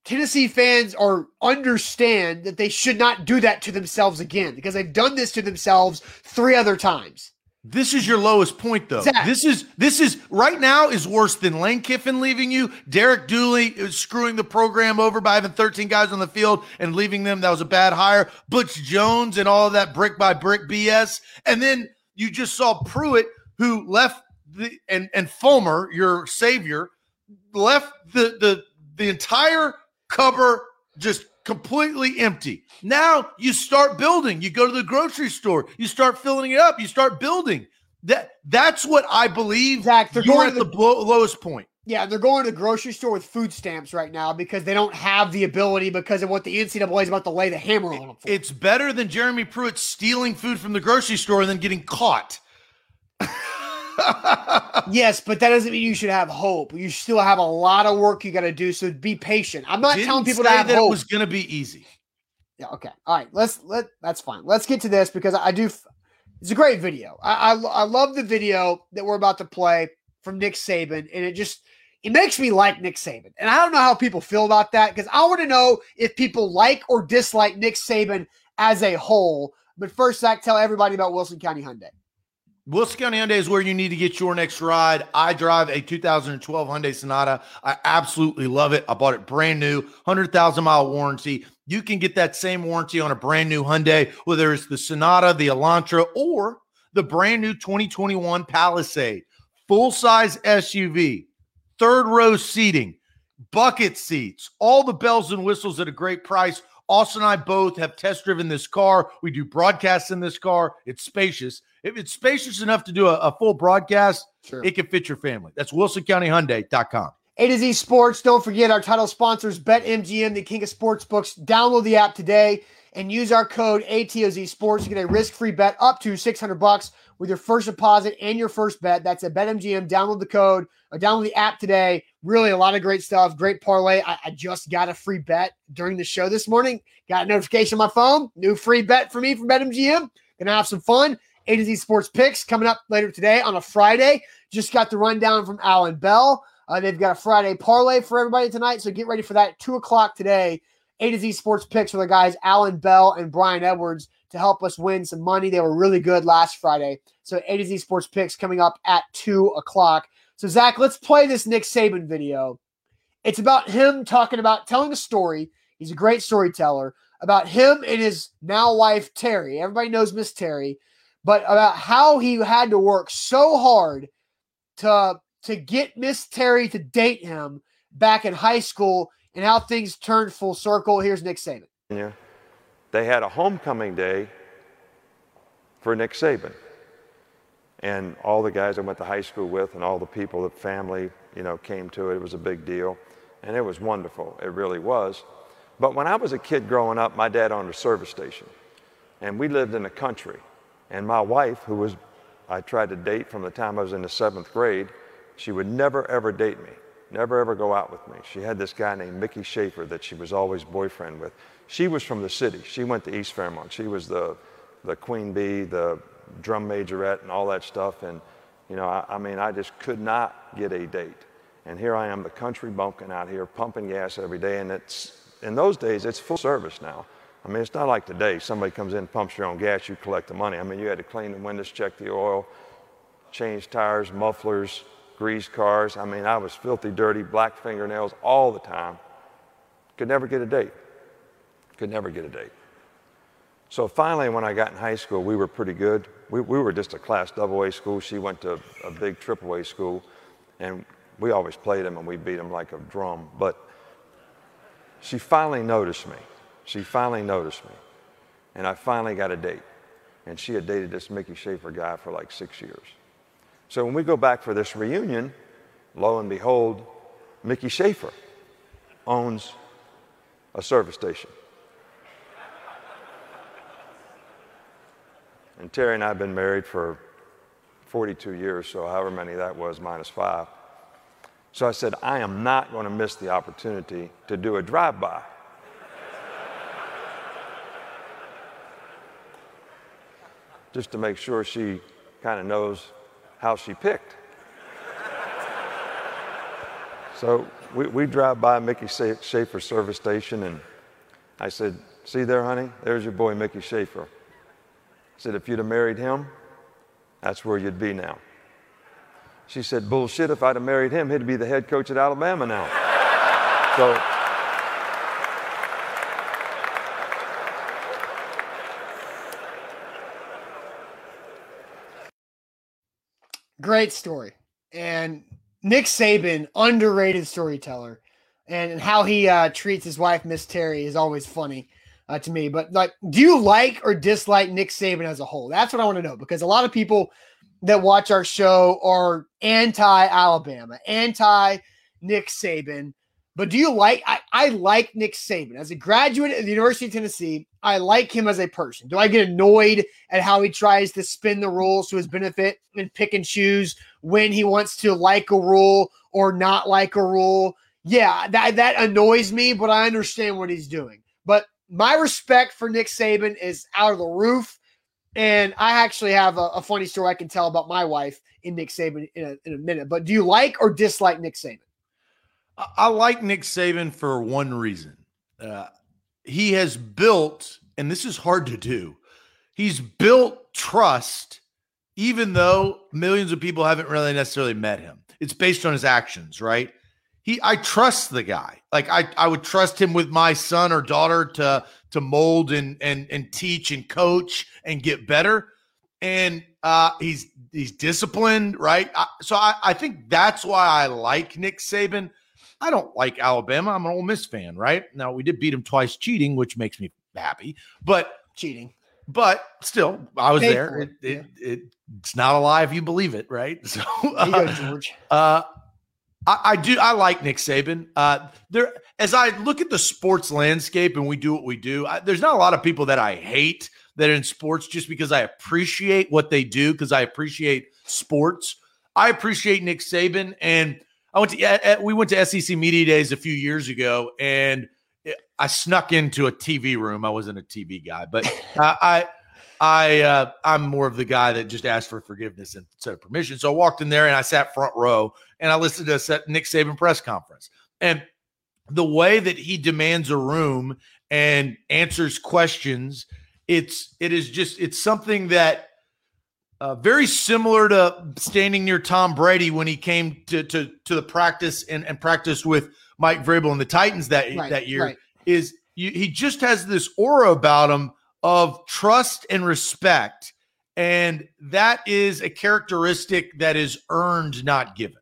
Tennessee fans are understand that they should not do that to themselves again because they've done this to themselves three other times. This is your lowest point, though. Zach. This is this is right now is worse than Lane Kiffin leaving you. Derek Dooley is screwing the program over by having 13 guys on the field and leaving them. That was a bad hire. Butch Jones and all of that brick by brick BS. And then you just saw Pruitt, who left the and and Fulmer, your savior, left the the the entire cover just completely empty. Now you start building. You go to the grocery store, you start filling it up, you start building. That that's what I believe. Zach, they're going at to the, the lowest point. Yeah, they're going to the grocery store with food stamps right now because they don't have the ability because of what the NCAA is about to lay the hammer on them. For. It's better than Jeremy Pruitt stealing food from the grocery store and then getting caught. *laughs* *laughs* yes, but that doesn't mean you should have hope. You still have a lot of work you got to do. So be patient. I'm not Didn't telling people to have that hope. it was going to be easy. Yeah. Okay. All right. Let's let. That's fine. Let's get to this because I do. It's a great video. I, I I love the video that we're about to play from Nick Saban, and it just it makes me like Nick Saban. And I don't know how people feel about that because I want to know if people like or dislike Nick Saban as a whole. But first, Zach, tell everybody about Wilson County Hyundai. Wilson County Hyundai is where you need to get your next ride. I drive a 2012 Hyundai Sonata. I absolutely love it. I bought it brand new, 100,000 mile warranty. You can get that same warranty on a brand new Hyundai, whether it's the Sonata, the Elantra, or the brand new 2021 Palisade. Full size SUV, third row seating, bucket seats, all the bells and whistles at a great price. Austin and I both have test driven this car. We do broadcasts in this car. It's spacious. If it's spacious enough to do a, a full broadcast, sure. it can fit your family. That's WilsonCountyHyundai.com. A to Z Sports. Don't forget our title sponsors, BetMGM, the king of sports books. Download the app today and use our code ATOZ Sports to get a risk-free bet up to 600 bucks with your first deposit and your first bet. That's at BetMGM. Download the code or download the app today. Really, a lot of great stuff. Great parlay. I, I just got a free bet during the show this morning. Got a notification on my phone. New free bet for me from BetMGM. Gonna have some fun. A to Z Sports Picks coming up later today on a Friday. Just got the rundown from Alan Bell. Uh, they've got a Friday parlay for everybody tonight, so get ready for that. Two o'clock today. A to Z Sports Picks for the guys Alan Bell and Brian Edwards to help us win some money. They were really good last Friday. So A to Z Sports Picks coming up at two o'clock. So Zach, let's play this Nick Saban video. It's about him talking about telling a story. He's a great storyteller about him and his now wife Terry. Everybody knows Miss Terry but about how he had to work so hard to to get Miss Terry to date him back in high school and how things turned full circle. Here's Nick Saban. Yeah. They had a homecoming day for Nick Saban. And all the guys I went to high school with and all the people, the family, you know, came to it. It was a big deal. And it was wonderful. It really was. But when I was a kid growing up, my dad owned a service station. And we lived in the country. And my wife, who was, I tried to date from the time I was in the seventh grade, she would never ever date me, never ever go out with me. She had this guy named Mickey Schaefer that she was always boyfriend with. She was from the city. She went to East Fairmont. She was the, the queen bee, the drum majorette, and all that stuff. And, you know, I, I mean, I just could not get a date. And here I am, the country bumpkin out here, pumping gas every day. And it's, in those days, it's full service now. I mean, it's not like today. Somebody comes in, pumps your own gas, you collect the money. I mean, you had to clean the windows, check the oil, change tires, mufflers, grease cars. I mean, I was filthy, dirty, black fingernails all the time. Could never get a date. Could never get a date. So finally, when I got in high school, we were pretty good. We, we were just a class double A school. She went to a big triple A school, and we always played them and we beat them like a drum. But she finally noticed me. She finally noticed me. And I finally got a date. And she had dated this Mickey Schaefer guy for like six years. So when we go back for this reunion, lo and behold, Mickey Schaefer owns a service station. And Terry and I have been married for 42 years, so however many that was, minus five. So I said, I am not going to miss the opportunity to do a drive by. Just to make sure she kind of knows how she picked. so we, we drive by Mickey Schaefer service station, and I said, See there, honey? There's your boy, Mickey Schaefer. I said, If you'd have married him, that's where you'd be now. She said, Bullshit, if I'd have married him, he'd be the head coach at Alabama now. so, Great story. And Nick Saban, underrated storyteller. and how he uh, treats his wife, Miss Terry, is always funny uh, to me. But like, do you like or dislike Nick Saban as a whole? That's what I want to know because a lot of people that watch our show are anti Alabama, anti Nick Saban. But do you like? I, I like Nick Saban as a graduate of the University of Tennessee. I like him as a person. Do I get annoyed at how he tries to spin the rules to his benefit and pick and choose when he wants to like a rule or not like a rule? Yeah, that that annoys me, but I understand what he's doing. But my respect for Nick Saban is out of the roof. And I actually have a, a funny story I can tell about my wife in Nick Saban in a, in a minute. But do you like or dislike Nick Saban? I like Nick Saban for one reason. Uh, he has built, and this is hard to do, he's built trust, even though millions of people haven't really necessarily met him. It's based on his actions, right? He, I trust the guy. Like I, I would trust him with my son or daughter to to mold and and and teach and coach and get better. And uh, he's he's disciplined, right? I, so I, I think that's why I like Nick Saban. I don't like Alabama. I'm an Ole Miss fan, right? Now we did beat him twice cheating, which makes me happy. But cheating. But still, I was Paid there. It, it, yeah. it, it's not a lie if you believe it, right? *laughs* So, uh, go, George. Uh, I, I, do. I like Nick Saban. Uh, there, as I look at the sports landscape and we do what we do, I, there's not a lot of people that I hate that are in sports just because I appreciate what they do because I appreciate sports. I appreciate Nick Saban and I went to we went to SEC media days a few years ago, and I snuck into a TV room. I wasn't a TV guy, but *laughs* I I uh, I'm more of the guy that just asked for forgiveness instead of permission. So I walked in there and I sat front row and I listened to a Nick Saban press conference, and the way that he demands a room and answers questions, it's it is just it's something that uh, very similar to standing near Tom Brady when he came to to, to the practice and, and practiced with Mike Vrabel and the Titans that right, that year. Right. Is you, he just has this aura about him of trust and respect, and that is a characteristic that is earned, not given.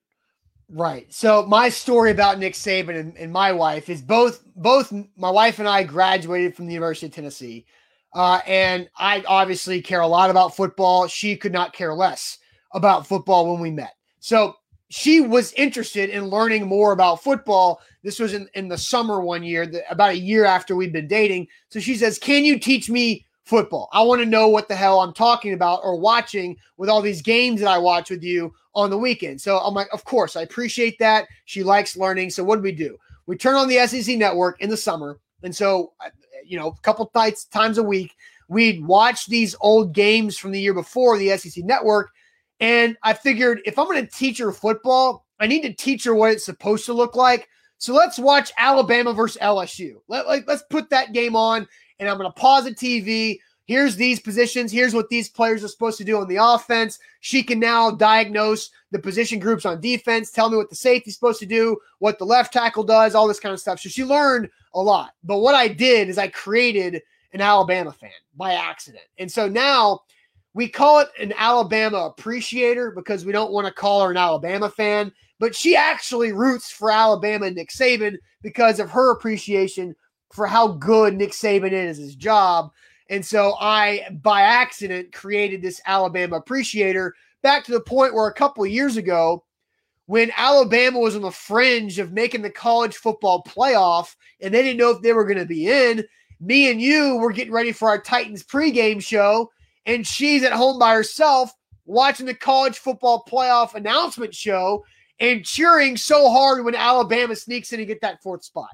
Right. So my story about Nick Saban and, and my wife is both both my wife and I graduated from the University of Tennessee. Uh, and I obviously care a lot about football. She could not care less about football when we met. So she was interested in learning more about football. This was in, in the summer one year, the, about a year after we'd been dating. So she says, Can you teach me football? I want to know what the hell I'm talking about or watching with all these games that I watch with you on the weekend. So I'm like, Of course, I appreciate that. She likes learning. So what do we do? We turn on the SEC network in the summer. And so you know, a couple nights times a week. We'd watch these old games from the year before the SEC network. And I figured if I'm going to teach her football, I need to teach her what it's supposed to look like. So let's watch Alabama versus LSU. Let, like, let's put that game on, and I'm going to pause the TV. Here's these positions. Here's what these players are supposed to do on the offense. She can now diagnose the position groups on defense, tell me what the safety's supposed to do, what the left tackle does, all this kind of stuff. So she learned a lot. But what I did is I created an Alabama fan by accident. And so now we call it an Alabama appreciator because we don't want to call her an Alabama fan, but she actually roots for Alabama and Nick Saban because of her appreciation for how good Nick Saban is his job. And so I, by accident, created this Alabama appreciator back to the point where a couple years ago, when Alabama was on the fringe of making the college football playoff and they didn't know if they were going to be in, me and you were getting ready for our Titans pregame show, and she's at home by herself watching the college football playoff announcement show and cheering so hard when Alabama sneaks in and get that fourth spot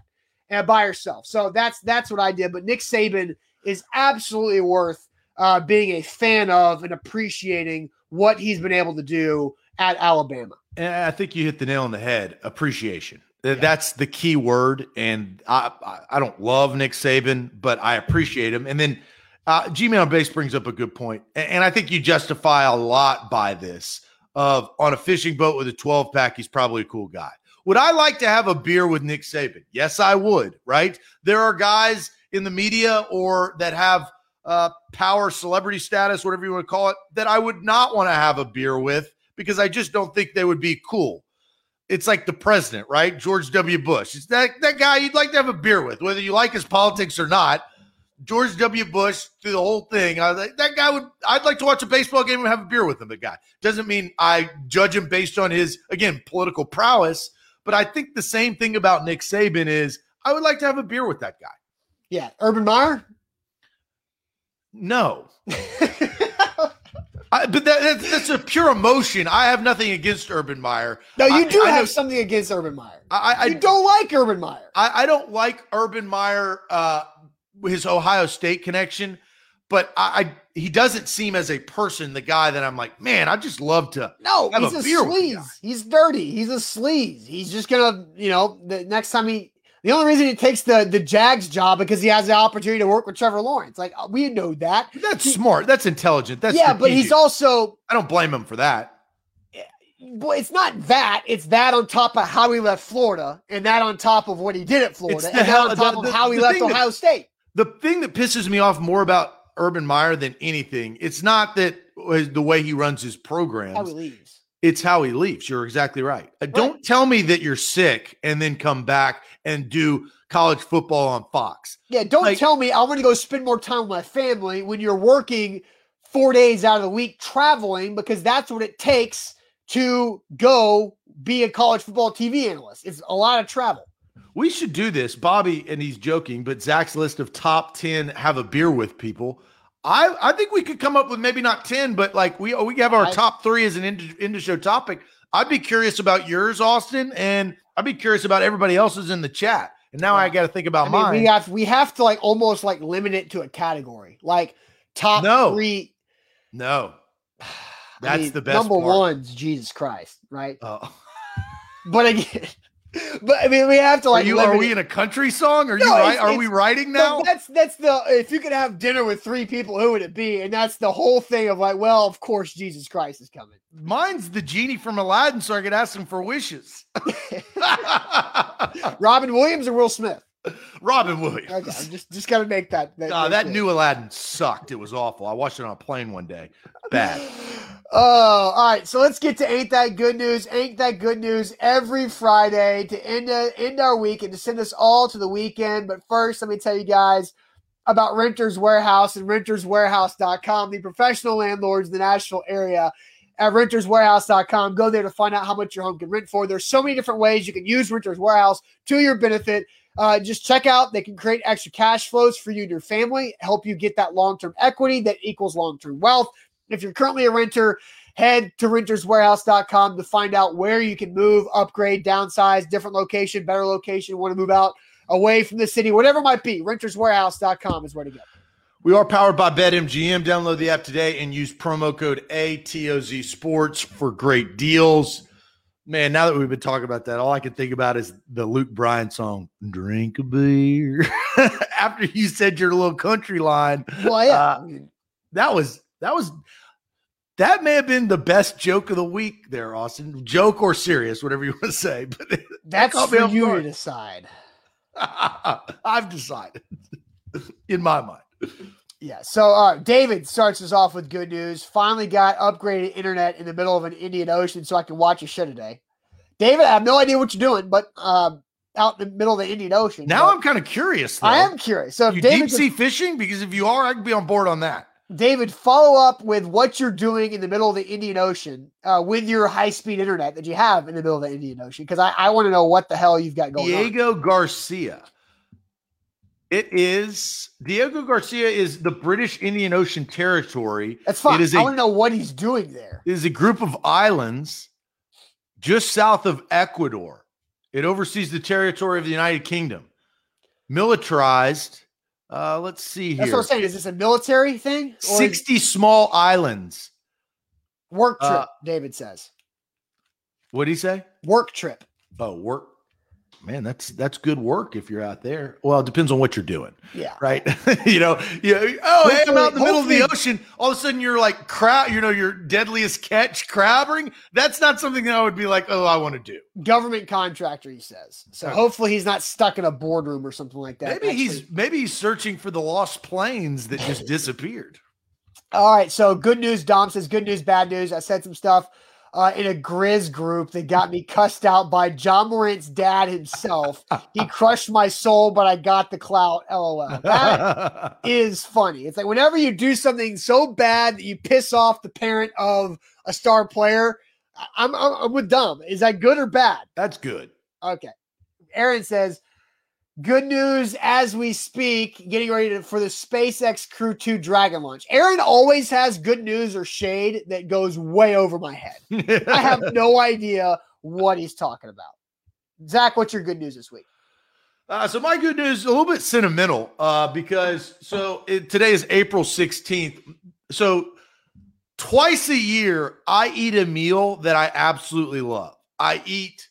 and uh, by herself. So that's that's what I did. But Nick Saban is absolutely worth uh, being a fan of and appreciating what he's been able to do at Alabama. And I think you hit the nail on the head. Appreciation. Yeah. That's the key word. And I, I don't love Nick Saban, but I appreciate him. And then uh, G Man on base brings up a good point. And I think you justify a lot by this of on a fishing boat with a 12 pack, he's probably a cool guy. Would I like to have a beer with Nick Saban? Yes, I would, right? There are guys in the media or that have uh, power, celebrity status, whatever you want to call it, that I would not want to have a beer with because I just don't think they would be cool. it's like the president, right? George W. Bush. It's that that guy you'd like to have a beer with, whether you like his politics or not. George W. Bush through the whole thing. I was like, that guy would. I'd like to watch a baseball game and have a beer with him. The guy doesn't mean I judge him based on his again political prowess, but I think the same thing about Nick Saban is I would like to have a beer with that guy. Yeah, Urban Meyer. No. *laughs* I, but that, that's, that's a pure emotion. I have nothing against Urban Meyer. No, you I- do I have know- something against Urban Meyer. I, I, you don't like Urban Meyer. I, I don't like Urban Meyer, uh, his Ohio State connection, but I, I he doesn't seem as a person the guy that I'm like, man, I just love to. No, he's a a, sleaze. He's dirty. He's a sleaze. He's just gonna, you know, the next time he. The only reason he takes the the Jags job because he has the opportunity to work with Trevor Lawrence. Like uh, we know that. That's smart. That's intelligent. That's yeah, but he's also. I don't blame him for that. Well, it's not that. It's that on top of how he left Florida, and that on top of what he did at Florida, and the that on top the- of how he left thing that- Ohio State. The thing that pisses me off more about Urban Meyer than anything, it's not that the way he runs his programs. How he leaves. It's how he leaves. You're exactly right. Uh, Don't tell me that you're sick and then come back and do college football on Fox. Yeah, don't Like- tell me I want to go spend more time with my family when you're working four days out of the week traveling because that's what it takes to go be a college football TV analyst. It's a lot of travel. We should do this, Bobby, and he's joking, but Zach's list of top 10 have a beer with people. I, I think we could come up with maybe not 10, but like we we have our I- top three as an end, end of show topic. I'd be curious about yours, Austin, and I'd be curious about everybody else's in the chat. And now I got to think about I mean, mine. we have we have to like almost like limit it to a category, like top No. three. no, *sighs* That's mean, the best Number part. one's Jesus Christ, right? Oh. But again, *laughs* but I mean, we have to are like. you are we in a country song? Are you No, right? it's- Are we writing now? that's that's the if you could have dinner with three people, who would it be? And that's the whole thing of like, well, of course Jesus Christ is coming. Mine's the genie from Aladdin, so I could ask him for wishes. *laughs* *laughs* Robin Williams or Will Smith? *laughs* Robin Williams. Okay, I'm just just gotta make that. that, Ah, that new Aladdin sucked. It was awful. I watched it on a plane one day. Bad. *gasps* Oh, all right. So let's get to ain't that good news? Ain't that good news? Every Friday to end uh, end our week and to send us all to the weekend. But first, let me tell you guys about Renters Warehouse and RentersWarehouse.com, the professional landlords in the Nashville area. At renterswarehouse.com, go there to find out how much your home can rent for. There's so many different ways you can use Renters Warehouse to your benefit. Uh, just check out. They can create extra cash flows for you and your family, help you get that long term equity that equals long term wealth. If you're currently a renter, head to renterswarehouse.com to find out where you can move, upgrade, downsize, different location, better location, want to move out away from the city, whatever it might be. Renterswarehouse.com is where to go. We are powered by BetMGM. Download the app today and use promo code ATOZ Sports for great deals. Man, now that we've been talking about that, all I can think about is the Luke Bryan song, Drink a Beer. *laughs* After you said your little country line, Well, yeah. Uh, that was that was that may have been the best joke of the week there, Austin. Joke or serious, whatever you want to say. But *laughs* that's me for you to decide. *laughs* I've decided in my mind. Yeah. So uh, David starts us off with good news. Finally got upgraded internet in the middle of an Indian Ocean so I can watch a show today. David, I have no idea what you're doing, but um, out in the middle of the Indian Ocean. Now I'm kind of curious. Though. I am curious. So if you David deep sea fishing? Because if you are, I can be on board on that. David, follow up with what you're doing in the middle of the Indian Ocean uh, with your high speed internet that you have in the middle of the Indian Ocean. Because I, I want to know what the hell you've got going on. Diego Garcia. It is Diego Garcia is the British Indian Ocean Territory. That's fine. It is I a want to know what he's doing there. it is a group of islands just south of Ecuador. It oversees the territory of the United Kingdom. Militarized. Uh, let's see here. That's what I'm saying. Is this a military thing? Or is- 60 small islands. work trip, Uh, David says. What did he say? Work trip. Oh, work. Man, that's that's good work if you're out there. Well, it depends on what you're doing. Yeah. right? *laughs* you know, you oh, hey, I'm out in the middle of the ocean. All of a sudden, you're like crab. You know, your deadliest catch, crabbing. That's not something that I would be like, oh, I want to do. Government contractor, he says. So Okay. hopefully he's not stuck in a boardroom or something like that. maybe he's maybe he's searching for the lost planes that just *laughs* disappeared. All right. So good news. Dom says good news, bad news. I said some stuff uh, in a Grizz group that got me cussed out by Ja Morant's dad himself. he *laughs* crushed my soul, but I got the clout. LOL. That *laughs* is funny. It's like whenever you do something so bad that you piss off the parent of a star player, I'm, I'm, I'm with dumb. Is that good or bad? That's good. Okay. Aaron says, Good news as we speak, getting ready to, for the SpaceX Crew 2 Dragon launch. Aaron always has good news or shade that goes way over my head. *laughs* I have no idea what he's talking about. Zach, what's your good news this week? Uh, so my good news is a little bit sentimental uh, because so it, today is April 16th. So twice a year, I eat a meal that I absolutely love. I eat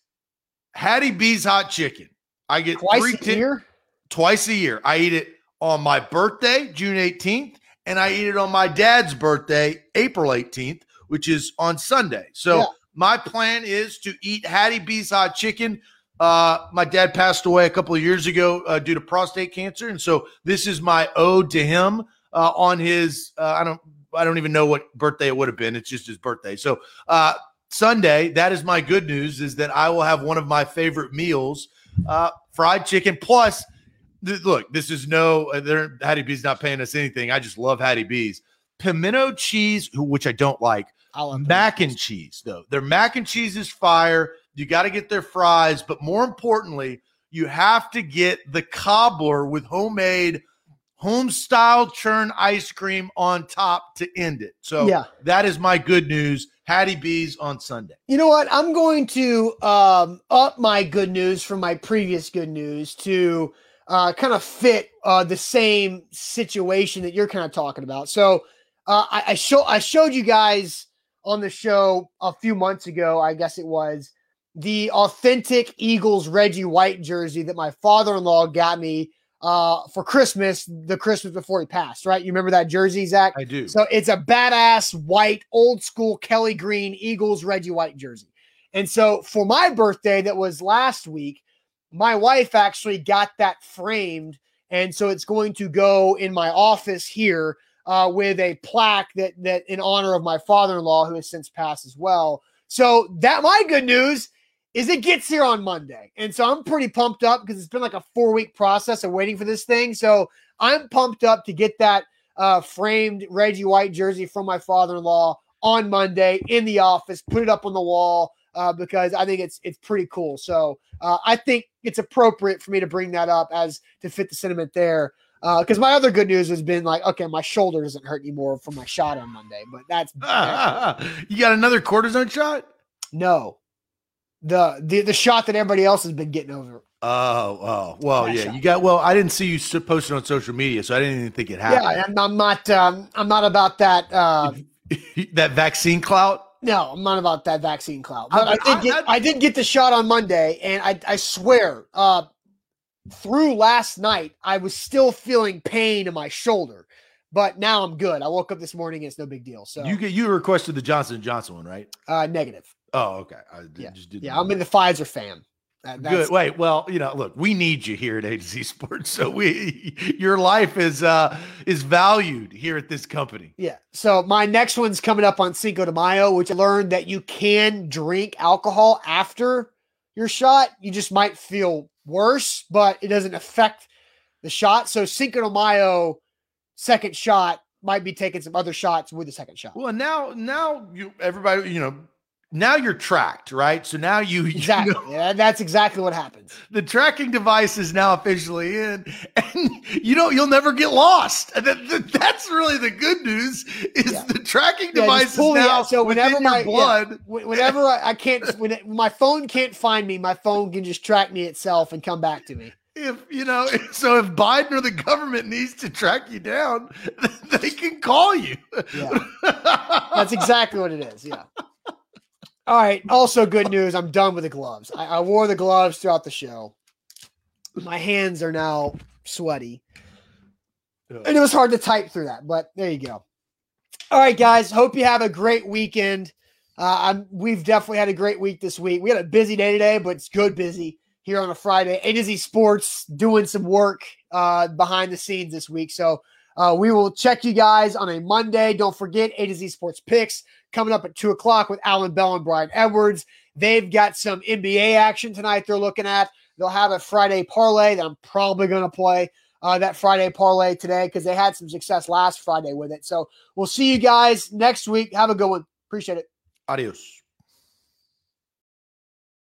Hattie B's hot chicken. I get Twice three a ti- year? twice a year. I eat it on my birthday, June 18th, and I eat it on my dad's birthday, April 18th, which is on Sunday. So Yeah. my plan is to eat Hattie B's hot chicken. Uh, my dad passed away a couple of years ago uh, due to prostate cancer, and so this is my ode to him uh, on his. Uh, I don't. I don't even know what birthday it would have been. It's just his birthday. So uh, Sunday, that is my good news. Is that I will have one of my favorite meals, uh, fried chicken plus th- look, this is no, uh, they're, Hattie B's not paying us anything. I just love Hattie B's. Pimento cheese, which I don't like. Mac and cheese, though. Their mac and cheese is fire. You got to get their fries, but more importantly, you have to get the cobbler with homemade, home style churn ice cream on top to end it. So Yeah. that is my good news. Hattie B's on Sunday. You know what? I'm going to um, up my good news from my previous good news to uh, kind of fit uh, the same situation that you're kind of talking about. So uh, I, I show I showed you guys on the show a few months ago, I guess it was the authentic Eagles Reggie White jersey that my father-in-law got me uh, for Christmas, the Christmas before he passed. Right? You remember that jersey, Zach? I do. So it's a badass white, old school Kelly Green Eagles Reggie White jersey. And so for my birthday, that was last week, my wife actually got that framed. And so it's going to go in my office here uh, with a plaque that that in honor of my father-in-law who has since passed as well. So that my good news is it gets here on Monday. And so I'm pretty pumped up because it's been like a four-week process of waiting for this thing. So I'm pumped up to get that uh, framed Reggie White jersey from my father-in-law on Monday in the office, put it up on the wall uh, because I think it's it's pretty cool. So uh, I think it's appropriate for me to bring that up as to fit the sentiment there. Because my other good news has been like, okay, my shoulder doesn't hurt anymore from my shot on Monday, but that's you got another cortisone shot? no, the the the shot that everybody else has been getting over. Oh, oh, well, That yeah, shot. you got. Well, I didn't see you posted on social media, so I didn't even think it happened. Yeah, I'm, I'm not um, I'm not about that. Uh, *laughs* that vaccine clout. No, I'm not about that vaccine clout. I- But I, I- did get I- I, did get the shot on Monday, and I I swear, uh, through last night, I was still feeling pain in my shoulder, but now I'm good. I woke up this morning; and it's no big deal. So You get you requested the Johnson and Johnson one, right? uh, negative. Oh, okay. I Yeah. just did. Yeah, I'm in the Pfizer fan. That- that's- Good. Wait. Well, you know, look, we need you here at A to Z Sports, so we *laughs* your life is uh is valued here at this company. Yeah. So my next one's coming up on Cinco de Mayo, which I learned that you can drink alcohol after your shot. You just might feel worse, but it doesn't affect the shot. So Cinco de Mayo, second shot, might be taking some other shots with the second shot. Well, now now you everybody you know now you're tracked, right? So now you, you Exactly. know, Yeah, that's exactly what happens. *laughs* the tracking device is now officially in, and you know you'll never get lost. And that, that- that's really the good news is Yeah. the tracking Yeah, device is now so whenever my- blood. Wh- Whenever I, I can't, *laughs* when it, my phone can't find me, my phone can just track me itself and come back to me. If you know, *laughs* so if Biden or the government needs to track you down, they can call you. Yeah. That's exactly what it is. Yeah. All right. Also, good news. I'm done with the gloves. I, I wore the gloves throughout the show. My hands are now sweaty, and it was hard to type through that. But there you go. All right, guys. Hope you have a great weekend. Uh, I'm, we've definitely had a great week this week. We had a busy day today, but it's good busy here on a Friday. A to Z Sports doing some work uh, behind the scenes this week. So Uh, we will check you guys on a Monday. Don't forget A to Z Sports Picks coming up at two o'clock with Alan Bell and Brian Edwards. They've got some NBA action tonight they're looking at. They'll have a Friday parlay that I'm probably going to play uh, that Friday parlay today because they had some success last Friday with it. So we'll see you guys next week. Have a good one. Appreciate it. Adios.